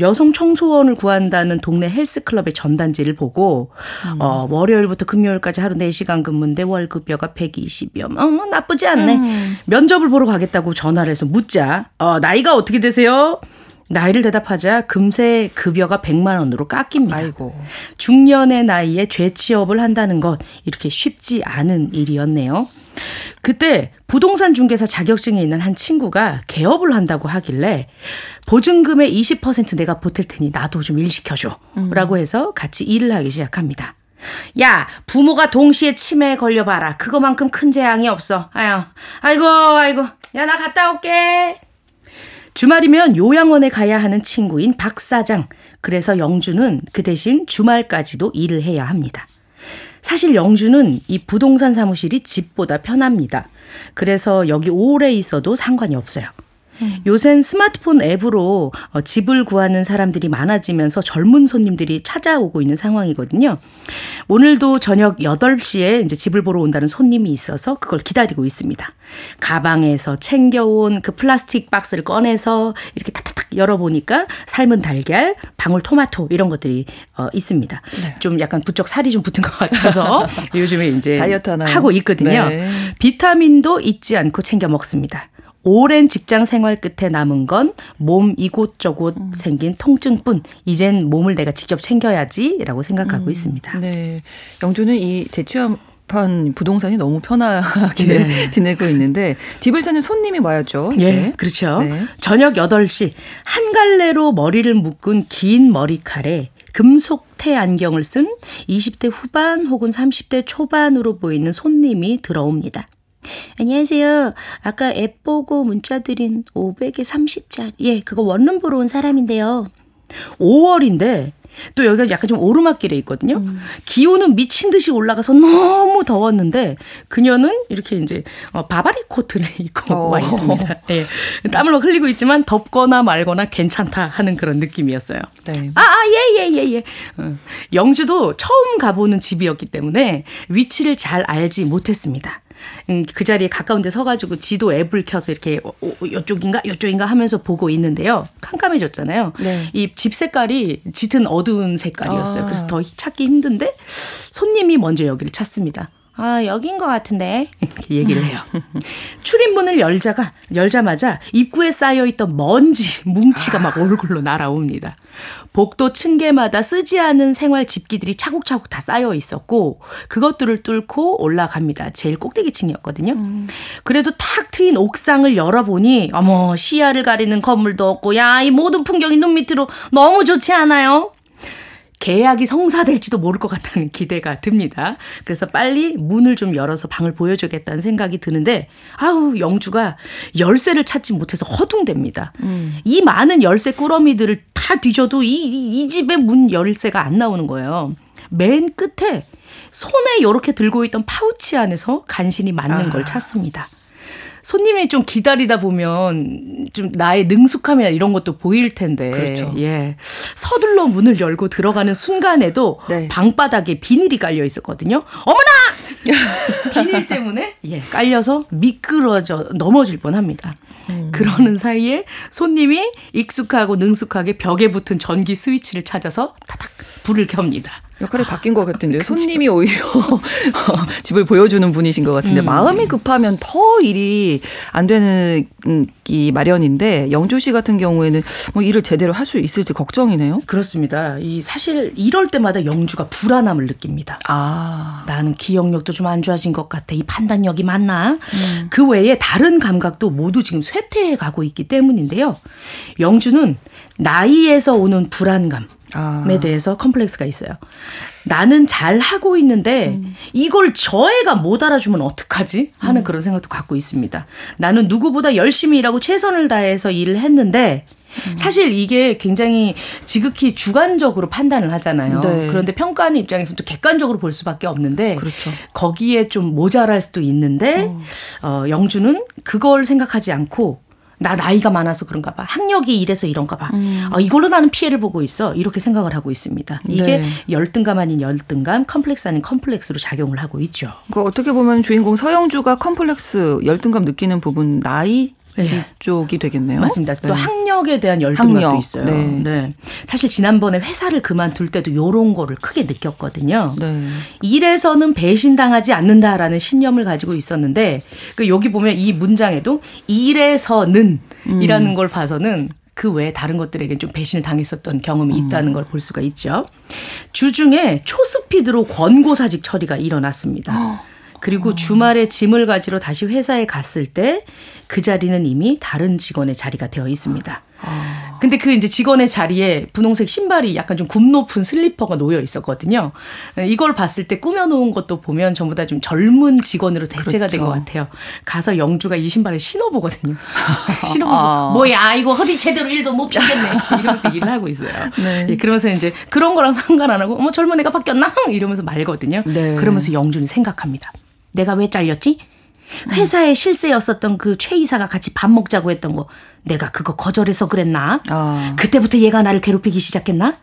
여성 청소원을 구한다는 동네 헬스 클럽의 전단지를 보고 음. 어, 월요일부터 금요일까지 하루 4시간 근무인데 월급여가 120여. 어, 뭐 나쁘지 않네. 음. 면접을 보러 가겠다고 전화를 해서 묻자. 어, 나이가 어떻게 되세요? 나이를 대답하자 금세 급여가 100만 원으로 깎입니다. 아이고. 중년의 나이에 죄취업을 한다는 것 이렇게 쉽지 않은 일이었네요. 그때 부동산 중개사 자격증이 있는 한 친구가 개업을 한다고 하길래 보증금의 20% 내가 보탤 테니 나도 좀 일 시켜줘. 음. 라고 해서 같이 일을 하기 시작합니다. 야, 부모가 동시에 치매에 걸려봐라. 그거만큼 큰 재앙이 없어. 아유, 아이고, 아이고. 야, 나 갔다 올게. 주말이면 요양원에 가야 하는 친구인 박 사장. 그래서 영주는 그 대신 주말까지도 일을 해야 합니다. 사실 영주는 이 부동산 사무실이 집보다 편합니다. 그래서 여기 오래 있어도 상관이 없어요. 음. 요샌 스마트폰 앱으로 어, 집을 구하는 사람들이 많아지면서 젊은 손님들이 찾아오고 있는 상황이거든요. 오늘도 저녁 8시에 이제 집을 보러 온다는 손님이 있어서 그걸 기다리고 있습니다. 가방에서 챙겨온 그 플라스틱 박스를 꺼내서 이렇게 탁탁탁 열어보니까 삶은 달걀, 방울토마토 이런 것들이 어, 있습니다. 네. 좀 약간 부쩍 살이 좀 붙은 것 같아서 요즘에 이제 다이어트 하고 있거든요. 네. 비타민도 잊지 않고 챙겨 먹습니다. 오랜 직장 생활 끝에 남은 건 몸 이곳저곳 음. 생긴 통증뿐. 이젠 몸을 내가 직접 챙겨야지라고 생각하고 음. 있습니다. 네. 영주는 이 재취업 한 부동산이 너무 편하게 네. 지내고 있는데 집을 찾는 손님이 와야죠. 이제. 네, 그렇죠. 네. 저녁 8시 한 갈래로 머리를 묶은 긴 머리칼에 금속태 안경을 쓴 20대 후반 혹은 30대 초반으로 보이는 손님이 들어옵니다. 안녕하세요. 아까 앱 보고 문자 드린 500에 30짜리. 예, 그거 원룸 보러 온 사람인데요. 5월인데 또 여기가 약간 좀 오르막길에 있거든요. 음. 기온은 미친 듯이 올라가서 너무 더웠는데 그녀는 이렇게 이제 어, 바바리 코트를 입고 어. 와 있습니다. 예. 땀을 막 흘리고 있지만 덥거나 말거나 괜찮다 하는 그런 느낌이었어요. 네. 아, 아, 예, 예, 예, 예. 어. 영주도 처음 가보는 집이었기 때문에 위치를 잘 알지 못했습니다. 음, 그 자리에 가까운 데 서가지고 지도 앱을 켜서 이렇게 어, 어, 이쪽인가 이쪽인가 하면서 보고 있는데요. 깜깜해졌잖아요. 네. 이집 색깔이 짙은 어두운 색깔이었어요. 아. 그래서 더 찾기 힘든데 손님이 먼저 여기를 찾습니다. 아, 여긴 것 같은데. 이렇게 얘기를 해요. 출입문을 열자가, 열자마자 입구에 쌓여있던 먼지, 뭉치가 막 얼굴로 날아옵니다. 복도 층계마다 쓰지 않은 생활 집기들이 차곡차곡 다 쌓여 있었고, 그것들을 뚫고 올라갑니다. 제일 꼭대기 층이었거든요. 음. 그래도 탁 트인 옥상을 열어보니, 어머, 시야를 가리는 건물도 없고, 야, 이 모든 풍경이 눈 밑으로 너무 좋지 않아요? 계약이 성사될지도 모를 것 같다는 기대가 듭니다. 그래서 빨리 문을 좀 열어서 방을 보여주겠다는 생각이 드는데 아우 영주가 열쇠를 찾지 못해서 허둥댑니다. 음. 이 많은 열쇠 꾸러미들을 다 뒤져도 이, 이 집의 문 열쇠가 안 나오는 거예요. 맨 끝에 손에 이렇게 들고 있던 파우치 안에서 간신히 맞는 아. 걸 찾습니다. 손님이 좀 기다리다 보면 좀 나의 능숙함이나 이런 것도 보일 텐데. 그렇죠. 예. 서둘러 문을 열고 들어가는 순간에도 네. 방바닥에 비닐이 깔려 있었거든요. 어머나! 비닐 때문에 예, 깔려서 미끄러져 넘어질 뻔 합니다. 음. 그러는 사이에 손님이 익숙하고 능숙하게 벽에 붙은 전기 스위치를 찾아서 타닥 불을 켭니다. 역할이 바뀐 것 같은데요. 손님이 오히려 집을 보여주는 분이신 것 같은데 음. 마음이 급하면 더 일이 안 되는 기 마련인데 영주 씨 같은 경우에는 뭐 일을 제대로 할 수 있을지 걱정이네요. 그렇습니다. 이 사실 이럴 때마다 영주가 불안함을 느낍니다. 아 나는 기억력도 좀 안 좋아진 것 같아. 이 판단력이 맞나? 음. 그 외에 다른 감각도 모두 지금 쇠퇴해 가고 있기 때문인데요. 영주는 나이에서 오는 불안감 아. 에 대해서 컴플렉스가 있어요. 나는 잘 하고 있는데 음. 이걸 저 애가 못 알아주면 어떡하지? 하는 음. 그런 생각도 갖고 있습니다. 나는 누구보다 열심히 일하고 최선을 다해서 일을 했는데 음. 사실 이게 굉장히 지극히 주관적으로 판단을 하잖아요. 네. 그런데 평가하는 입장에서는 또 객관적으로 볼 수밖에 없는데 그렇죠. 거기에 좀 모자랄 수도 있는데 어. 어, 영주는 그걸 생각하지 않고 나 나이가 많아서 그런가 봐. 학력이 이래서 이런가 봐. 음. 아, 이걸로 나는 피해를 보고 있어. 이렇게 생각을 하고 있습니다. 이게 네. 열등감 아닌 열등감, 컴플렉스 아닌 컴플렉스로 작용을 하고 있죠. 그 어떻게 보면 주인공 서영주가 컴플렉스, 열등감 느끼는 부분 나이 네. 이쪽이 되겠네요. 맞습니다. 또 네. 학력에 대한 열등감도 학력. 있어요. 네. 네. 사실 지난번에 회사를 그만둘 때도 요런 거를 크게 느꼈거든요. 네. 일에서는 배신당하지 않는다라는 신념을 가지고 있었는데 그 여기 보면 이 문장에도 일에서는 음. 이라는 걸 봐서는 그 외에 다른 것들에게 좀 배신을 당했었던 경험이 음. 있다는 걸 볼 수가 있죠. 주중에 초스피드로 권고사직 처리가 일어났습니다. 어. 그리고 주말에 짐을 가지러 다시 회사에 갔을 때 그 자리는 이미 다른 직원의 자리가 되어 있습니다. 아. 근데 그 이제 직원의 자리에 분홍색 신발이 약간 좀 굽 높은 슬리퍼가 놓여 있었거든요. 이걸 봤을 때 꾸며놓은 것도 보면 전부 다 좀 젊은 직원으로 대체가 그렇죠. 된것 같아요. 가서 영주가 이 신발을 신어보거든요. 신어보면서 아. 뭐야 이거 허리 제대로 일도 못 펴겠네 이러면서 일을 하고 있어요. 네. 예, 그러면서 이제 그런 거랑 상관 안 하고 어머 젊은 애가 바뀌었나 이러면서 말거든요. 네. 그러면서 영주는 생각합니다. 내가 왜 잘렸지? 회사에 실세였었던 그 최 이사가 같이 밥 먹자고 했던 거 내가 그거 거절해서 그랬나? 어. 그때부터 얘가 나를 괴롭히기 시작했나?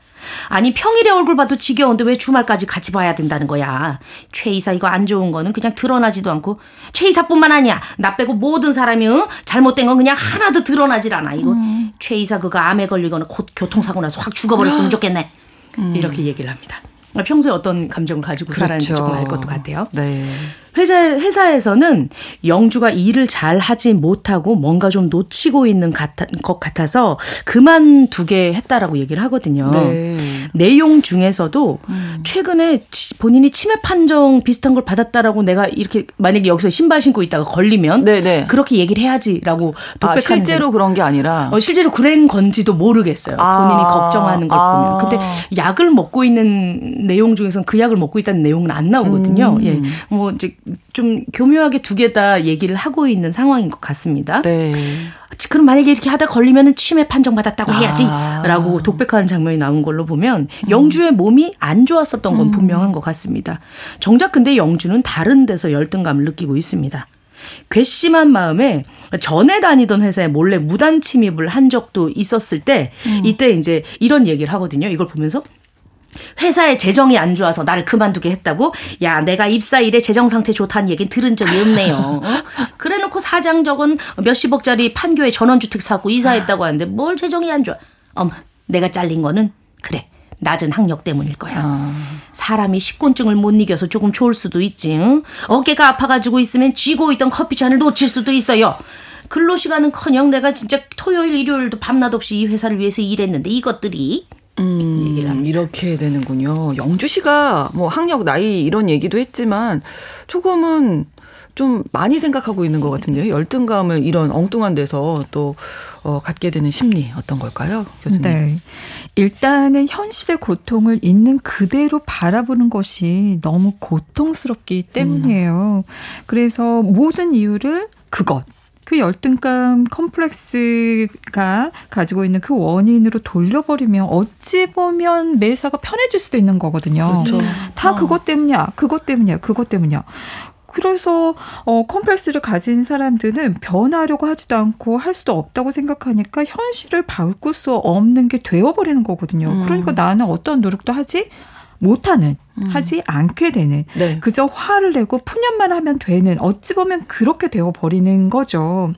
아니 평일에 얼굴 봐도 지겨운데 왜 주말까지 같이 봐야 된다는 거야. 최 이사 이거 안 좋은 거는 그냥 드러나지도 않고 최 이사뿐만 아니야. 나 빼고 모든 사람이 응? 잘못된 건 그냥 하나도 드러나질 않아. 이거 음. 최 이사 그거 암에 걸리거나 곧 교통사고 나서 확 죽어버렸으면 좋겠네. 음. 이렇게 얘기를 합니다. 평소에 어떤 감정을 가지고 그렇죠. 살았는지 조금 알 것도 같아요. 네. 회사, 회사에서는 영주가 일을 잘 하지 못하고 뭔가 좀 놓치고 있는 같아, 것 같아서 그만 두게 했다라고 얘기를 하거든요. 네. 내용 중에서도 음. 최근에 본인이 치매 판정 비슷한 걸 받았다라고 내가 이렇게 만약에 여기서 신발 신고 있다가 걸리면 네네. 네. 그렇게 얘기를 해야지,라고 아, 실제로 그런 게 아니라 어, 실제로 그런 건지도 모르겠어요. 아. 본인이 걱정하는 걸 아. 보면. 근데 약을 먹고 있는 내용 중에서는 그 약을 먹고 있다는 내용은 안 나오거든요. 음. 예, 뭐 이제 좀 교묘하게 두 개 다 얘기를 하고 있는 상황인 것 같습니다. 네. 그럼 만약에 이렇게 하다 걸리면 치매 판정 받았다고 해야지. 아. 라고 독백하는 장면이 나온 걸로 보면 음. 영주의 몸이 안 좋았었던 건 음. 분명한 것 같습니다. 정작 근데 영주는 다른 데서 열등감을 느끼고 있습니다. 괘씸한 마음에 전에 다니던 회사에 몰래 무단 침입을 한 적도 있었을 때 음. 이때 이제 이런 얘기를 하거든요. 이걸 보면서 회사의 재정이 안 좋아서 나를 그만두게 했다고? 야, 내가 입사 일에 재정 상태 좋다는 얘기는 들은 적이 없네요. 어? 그래 놓고 사장 적은 몇십억짜리 판교에 전원주택 사고 이사했다고 하는데 뭘 재정이 안 좋아? 어머, 내가 잘린 거는 그래. 낮은 학력 때문일 거야. 아. 사람이 식곤증을 못 이겨서 조금 좋을 수도 있지. 응? 어깨가 아파가지고 있으면 쥐고 있던 커피잔을 놓칠 수도 있어요. 근로시간은커녕 내가 진짜 토요일 일요일도 밤낮 없이 이 회사를 위해서 일했는데 이것들이 음, 이렇게 되는군요. 영주 씨가 뭐 학력, 나이 이런 얘기도 했지만 조금은 좀 많이 생각하고 있는 것 같은데요. 열등감을 이런 엉뚱한 데서 또 어, 갖게 되는 심리 어떤 걸까요, 교수님? 네. 일단은 현실의 고통을 있는 그대로 바라보는 것이 너무 고통스럽기 때문이에요. 음. 그래서 모든 이유를 그것, 그 열등감 컴플렉스가 가지고 있는 그 원인으로 돌려버리면 어찌 보면 매사가 편해질 수도 있는 거거든요. 그렇죠. 다 어. 그것 때문이야, 그것 때문이야, 그것 때문이야. 그래서 어 컴플렉스를 가진 사람들은 변하려고 하지도 않고 할 수도 없다고 생각하니까 현실을 바꿀 수 없는 게 되어버리는 거거든요. 음. 그러니까 나는 어떤 노력도 하지 못하는 음. 하지 않게 되는 네. 그저 화를 내고 푸념만 하면 되는 어찌 보면 그렇게 되어 버리는 거죠.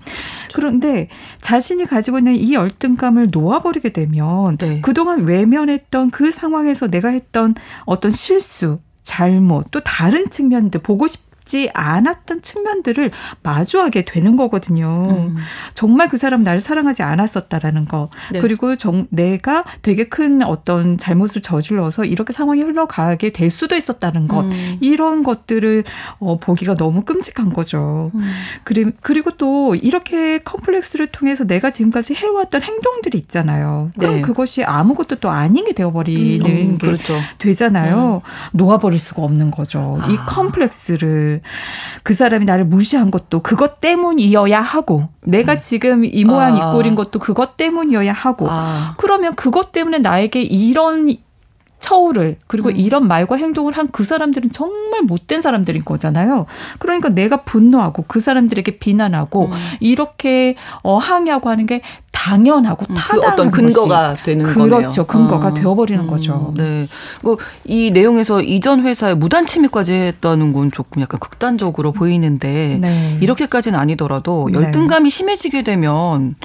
그런데 자신이 가지고 있는 이 열등감을 놓아버리게 되면 네. 그동안 외면했던 그 상황에서 내가 했던 어떤 실수 잘못 또 다른 측면들 보고 싶 맞지 않았던 측면들을 마주하게 되는 거거든요. 음. 정말 그 사람 나를 사랑하지 않았었다라는 거. 네. 그리고 정, 내가 되게 큰 어떤 잘못을 저질러서 이렇게 상황이 흘러가게 될 수도 있었다는 것. 음. 이런 것들을 어, 보기가 너무 끔찍한 거죠. 음. 그리, 그리고 또 이렇게 컴플렉스를 통해서 내가 지금까지 해왔던 행동들이 있잖아요. 그럼 네. 그것이 아무것도 또 아닌 게 되어버리는 음, 게 그렇죠. 되잖아요. 음. 놓아버릴 수가 없는 거죠. 아. 이 컴플렉스를 그 사람이 나를 무시한 것도 그것 때문이어야 하고 내가 음. 지금 이 모양 아. 이 꼴인 것도 그것 때문이어야 하고 아. 그러면 그것 때문에 나에게 이런 처우를 그리고 음. 이런 말과 행동을 한 그 사람들은 정말 못된 사람들인 거잖아요. 그러니까 내가 분노하고 그 사람들에게 비난하고 음. 이렇게 어 항의하고 하는 게 당연하고 음, 그 어떤 근거가 되는 거네요. 그렇죠. 근거가 어. 되어버리는 음, 거죠. 네. 뭐 이 내용에서 이전 회사에 무단 침해까지 했다는 건 조금 약간 극단적으로 보이는데 네. 이렇게까지는 아니더라도 네. 열등감이 네. 심해지게 되면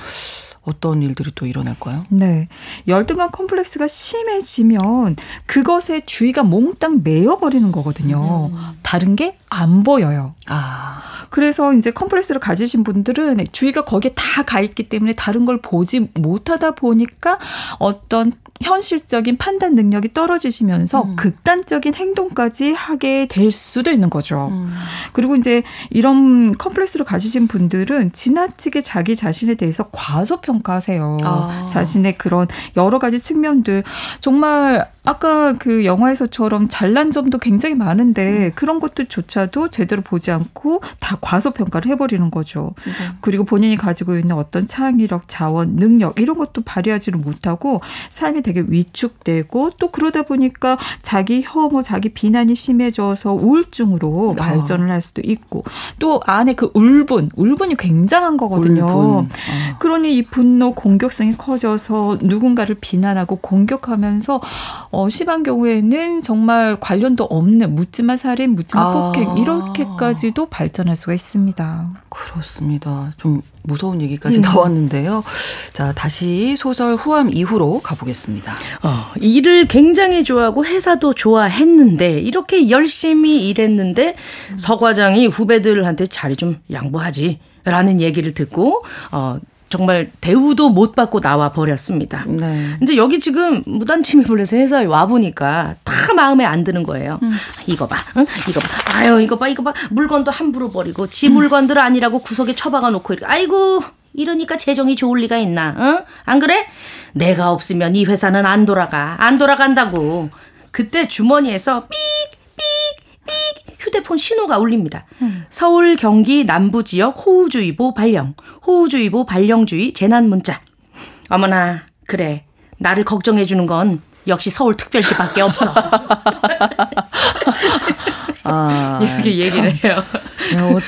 어떤 일들이 또 일어날까요? 네. 열등감 컴플렉스가 심해지면 그것에 주의가 몽땅 메어버리는 거거든요. 음. 다른 게 안 보여요. 아. 그래서 이제 컴플렉스를 가지신 분들은 주의가 거기에 다 가 있기 때문에 다른 걸 보지 못하다 보니까 어떤 현실적인 판단 능력이 떨어지시면서 음. 극단적인 행동까지 하게 될 수도 있는 거죠. 음. 그리고 이제 이런 컴플렉스를 가지신 분들은 지나치게 자기 자신에 대해서 과소평가하세요. 아. 자신의 그런 여러 가지 측면들 정말 아까 그 영화에서처럼 잘난 점도 굉장히 많은데 음. 그런 것들조차도 제대로 보지 않고 다 과소평가를 해버리는 거죠. 네. 그리고 본인이 가지고 있는 어떤 창의력, 자원, 능력 이런 것도 발휘하지를 못하고 삶이 되게 위축되고 또 그러다 보니까 자기 혐오, 자기 비난이 심해져서 우울증으로 아. 발전을 할 수도 있고 또 안에 그 울분, 울분이 굉장한 거거든요. 울분. 아. 그러니 이 분노, 공격성이 커져서 누군가를 비난하고 공격하면서 어, 심한 경우에는 정말 관련도 없는 묻지마 살인, 묻지마 아. 폭행 이렇게까지도 발전할 수가 있습니다. 그렇습니다. 좀 무서운 얘기까지 음. 나왔는데요. 자, 다시 소설 후암 이후로 가보겠습니다. 어, 일을 굉장히 좋아하고 회사도 좋아했는데 이렇게 열심히 일했는데 음. 서 과장이 후배들한테 자리 좀 양보하지. 라는 얘기를 듣고 어 정말 대우도 못 받고 나와 버렸습니다. 네. 이제 여기 지금 무단 침입을 해서 회사에 와 보니까 다 마음에 안 드는 거예요. 음. 이거 봐, 응? 이거 봐, 아유 이거 봐, 이거 봐, 물건도 함부로 버리고 지 물건들 아니라고 구석에 처박아 놓고 이렇게, 아이고 이러니까 재정이 좋을 리가 있나? 응? 안 그래? 내가 없으면 이 회사는 안 돌아가, 안 돌아간다고. 그때 주머니에서 삑, 삑, 삑 휴대폰 신호가 울립니다. 음. 서울, 경기, 남부 지역 호우주의보 발령, 호우주의보 발령주의 재난 문자. 어머나, 그래. 나를 걱정해 주는 건 역시 서울 특별시밖에 없어. 아, 이렇게 얘기를 해요.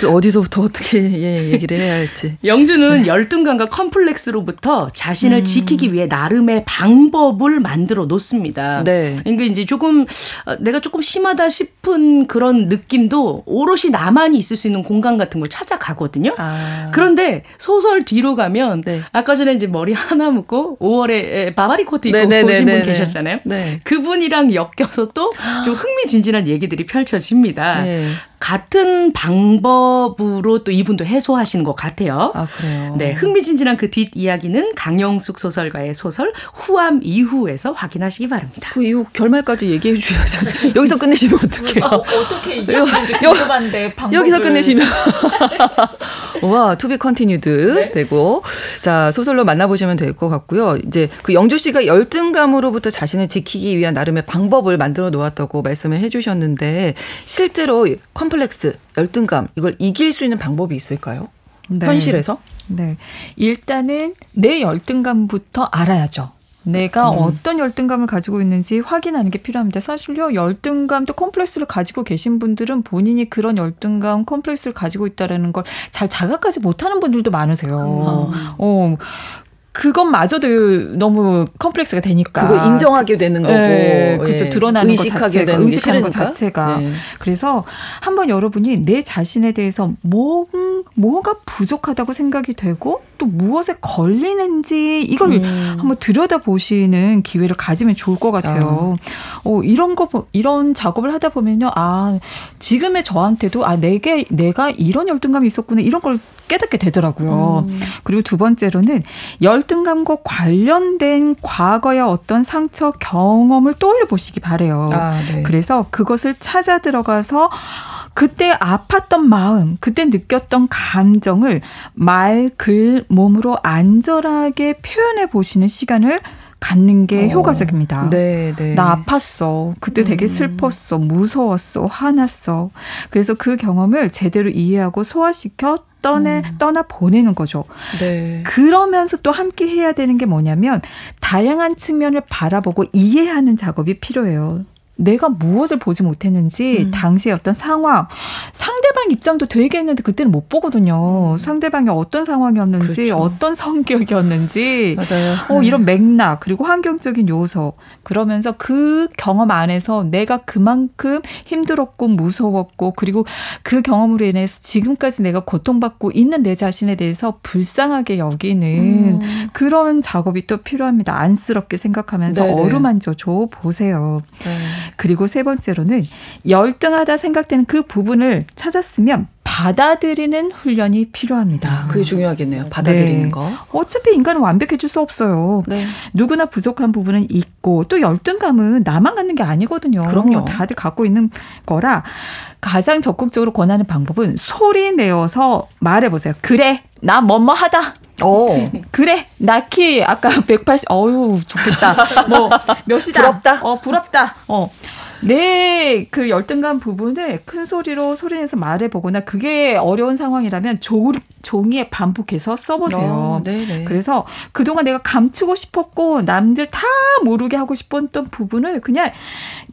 어디서부터 어떻게 예, 얘기를 해야 할지. 영주는 네. 열등감과 컴플렉스로부터 자신을 음. 지키기 위해 나름의 방법을 만들어 놓습니다. 네. 그러니까 이제 조금 어, 내가 조금 심하다 싶은 그런 느낌도 오롯이 나만이 있을 수 있는 공간 같은 걸 찾아가거든요. 아. 그런데 소설 뒤로 가면 네. 아까 전에 이제 머리 하나 묶고 5월에 바바리 코트 입고 네네네네네. 보신 분 계셨잖아요. 네. 그분이랑 엮여서 또 좀 흥미진진한 얘기들이 펼쳐집니다. 네. 같은 방법으로 또 이분도 해소하시는 것 같아요. 아, 그래요? 네. 흥미진진한 그 뒷이야기는 강영숙 소설가의 소설 후암 이후에서 확인하시기 바랍니다. 그 이후 결말까지 얘기해 주셔야잖아요. 여기서 끝내시면 어떡해요? 어, 어떻게 얘기하시는지 궁금한데 방법을. 여기서 끝내시면. 와, to be continued 네? 되고. 자, 소설로 만나보시면 될 것 같고요. 이제 그 영주 씨가 열등감으로부터 자신을 지키기 위한 나름의 방법을 만들어 놓았다고 말씀을 해 주셨는데 실제로 컴 컴플렉스, 열등감 이걸 이길 수 있는 방법이 있을까요? 네. 현실에서? 네. 일단은 내 열등감부터 알아야죠. 내가 음. 어떤 열등감을 가지고 있는지 확인하는 게 필요합니다. 사실요, 열등감 또 컴플렉스를 가지고 계신 분들은 본인이 그런 열등감, 컴플렉스를 가지고 있다라는 걸 잘 자각하지 못하는 분들도 많으세요. 음. 어, 그것마저도 너무 컴플렉스가 되니까. 그걸 인정하게 되는 거고. 네, 그렇죠 드러나는 의식하게 것 자체가 되는 의식하는 것 자체가. 네. 그래서 한번 여러분이 내 자신에 대해서 뭐 뭐가 부족하다고 생각이 되고 또 무엇에 걸리는지 이걸 음. 한번 들여다 보시는 기회를 가지면 좋을 것 같아요. 아. 어, 이런 거 이런 작업을 하다 보면요 아 지금의 저한테도 아 내게 내가 이런 열등감이 있었구나 이런 걸 깨닫게 되더라고요. 음. 그리고 두 번째로는 열등감과 관련된 과거의 어떤 상처 경험을 떠올려 보시기 바래요. 아, 네. 그래서 그것을 찾아 들어가서 그때 아팠던 마음, 그때 느꼈던 감정을 말, 글, 몸으로 안전하게 표현해 보시는 시간을 갖는 게 어. 효과적입니다. 네, 네. 나 아팠어. 그때 되게 음. 슬펐어. 무서웠어. 화났어. 그래서 그 경험을 제대로 이해하고 소화시켜 떠내 음. 떠나 보내는 거죠. 네. 그러면서 또 함께 해야 되는 게 뭐냐면 다양한 측면을 바라보고 이해하는 작업이 필요해요. 내가 무엇을 보지 못했는지 음. 당시의 어떤 상황, 상대방 입장도 되게 했는데 그때는 못 보거든요. 음. 상대방이 어떤 상황이었는지, 그렇죠. 어떤 성격이었는지, 맞아요. 어, 이런 맥락 그리고 환경적인 요소 그러면서 그 경험 안에서 내가 그만큼 힘들었고 무서웠고 그리고 그 경험으로 인해서 지금까지 내가 고통받고 있는 내 자신에 대해서 불쌍하게 여기는 음. 그런 작업이 또 필요합니다. 안쓰럽게 생각하면서 네네. 어루만져 줘 보세요. 네. 그리고 세 번째로는 열등하다 생각되는 그 부분을 찾았으면 받아들이는 훈련이 필요합니다. 아, 그게 중요하겠네요. 받아들이는 네. 거. 어차피 인간은 완벽해질 수 없어요. 네. 누구나 부족한 부분은 있고 또 열등감은 나만 갖는 게 아니거든요. 그럼요. 다들 갖고 있는 거라 가장 적극적으로 권하는 방법은 소리 내어서 말해보세요. 그래, 나 뭐뭐 하다. 어. 그래, 나 키 아까 180, 어유 좋겠다. 뭐, 몇이다. 부럽다. 어, 부럽다. 어. 내 그 열등감 부분을 큰 소리로 소리내서 말해보거나 그게 어려운 상황이라면 조, 종이에 반복해서 써보세요. 어, 그래서 그동안 내가 감추고 싶었고 남들 다 모르게 하고 싶었던 부분을 그냥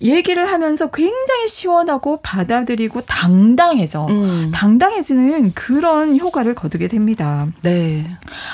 얘기를 하면서 굉장히 시원하고 받아들이고 당당해져. 음. 당당해지는 그런 효과를 거두게 됩니다. 네.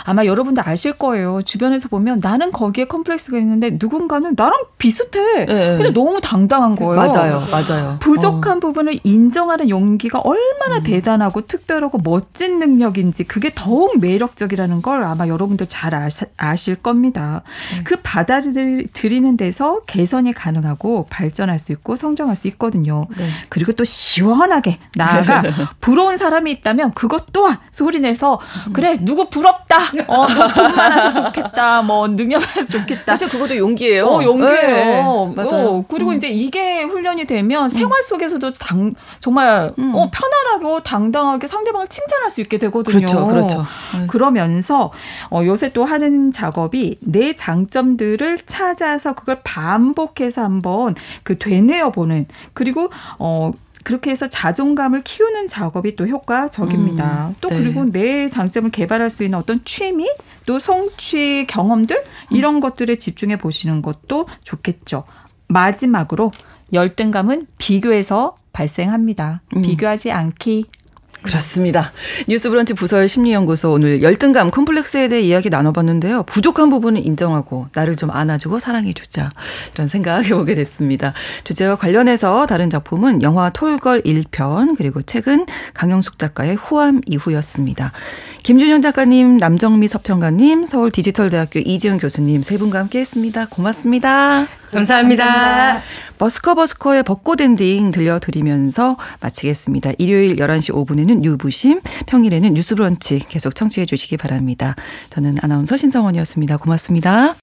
아마 여러분들 아실 거예요. 주변에서 보면 나는 거기에 컴플렉스가 있는데 누군가는 나랑 비슷해. 네. 근데 너무 당당한 거예요. 맞아요. 맞아요. 부족한 어. 부분을 인정하는 용기가 얼마나 음. 대단하고 특별하고 멋진 능력인지 그게 더욱 매력적이라는 걸 아마 여러분들 잘 아실 겁니다. 음. 그 받아들이는 데서 개선이 가능하고 발전할 수 있고 성장할 수 있거든요. 네. 그리고 또 시원하게 나아가 부러운 사람이 있다면 그것 또한 소리내서 음. 그래 누구 부럽다. 어, 돈 많아서 좋겠다. 뭐 능력 많아서 좋겠다. 사실 그것도 용기예요. 어, 용기예요. 네. 맞아요. 어, 그리고 음. 이제 이게 훈련이 되면 음. 생활 속에서도 당, 정말 음. 어, 편안하고 당당하게 상대방을 칭찬할 수 있게 되거든요. 그렇죠, 그렇죠. 네. 그러면서 어, 요새 또 하는 작업이 내 장점들을 찾아서 그걸 반복해서 한번 그 되뇌어 보는 그리고 어 그렇게 해서 자존감을 키우는 작업이 또 효과적입니다. 음, 또 네. 그리고 내 장점을 개발할 수 있는 어떤 취미, 또 성취 경험들 이런 음. 것들에 집중해 보시는 것도 좋겠죠. 마지막으로 열등감은 비교에서 발생합니다. 음. 비교하지 않기. 그렇습니다. 뉴스 브런치 부설 심리연구소 오늘 열등감 컴플렉스에 대해 이야기 나눠봤는데요. 부족한 부분은 인정하고 나를 좀 안아주고 사랑해주자 이런 생각해보게 됐습니다. 주제와 관련해서 다룬 작품은 영화 Tall Girl 1편 그리고 책은 강영숙 작가의 후암 이후였습니다. 김준현 작가님, 남정미 서평가님, 서울 디지털대학교 이지영 교수님 세 분과 함께했습니다. 고맙습니다. 감사합니다. 감사합니다. 버스커버스커의 벚꽃 엔딩 들려드리면서 마치겠습니다. 일요일 11시 5분에는 뉴부심, 평일에는 뉴스브런치 계속 청취해 주시기 바랍니다. 저는 아나운서 신성원이었습니다. 고맙습니다.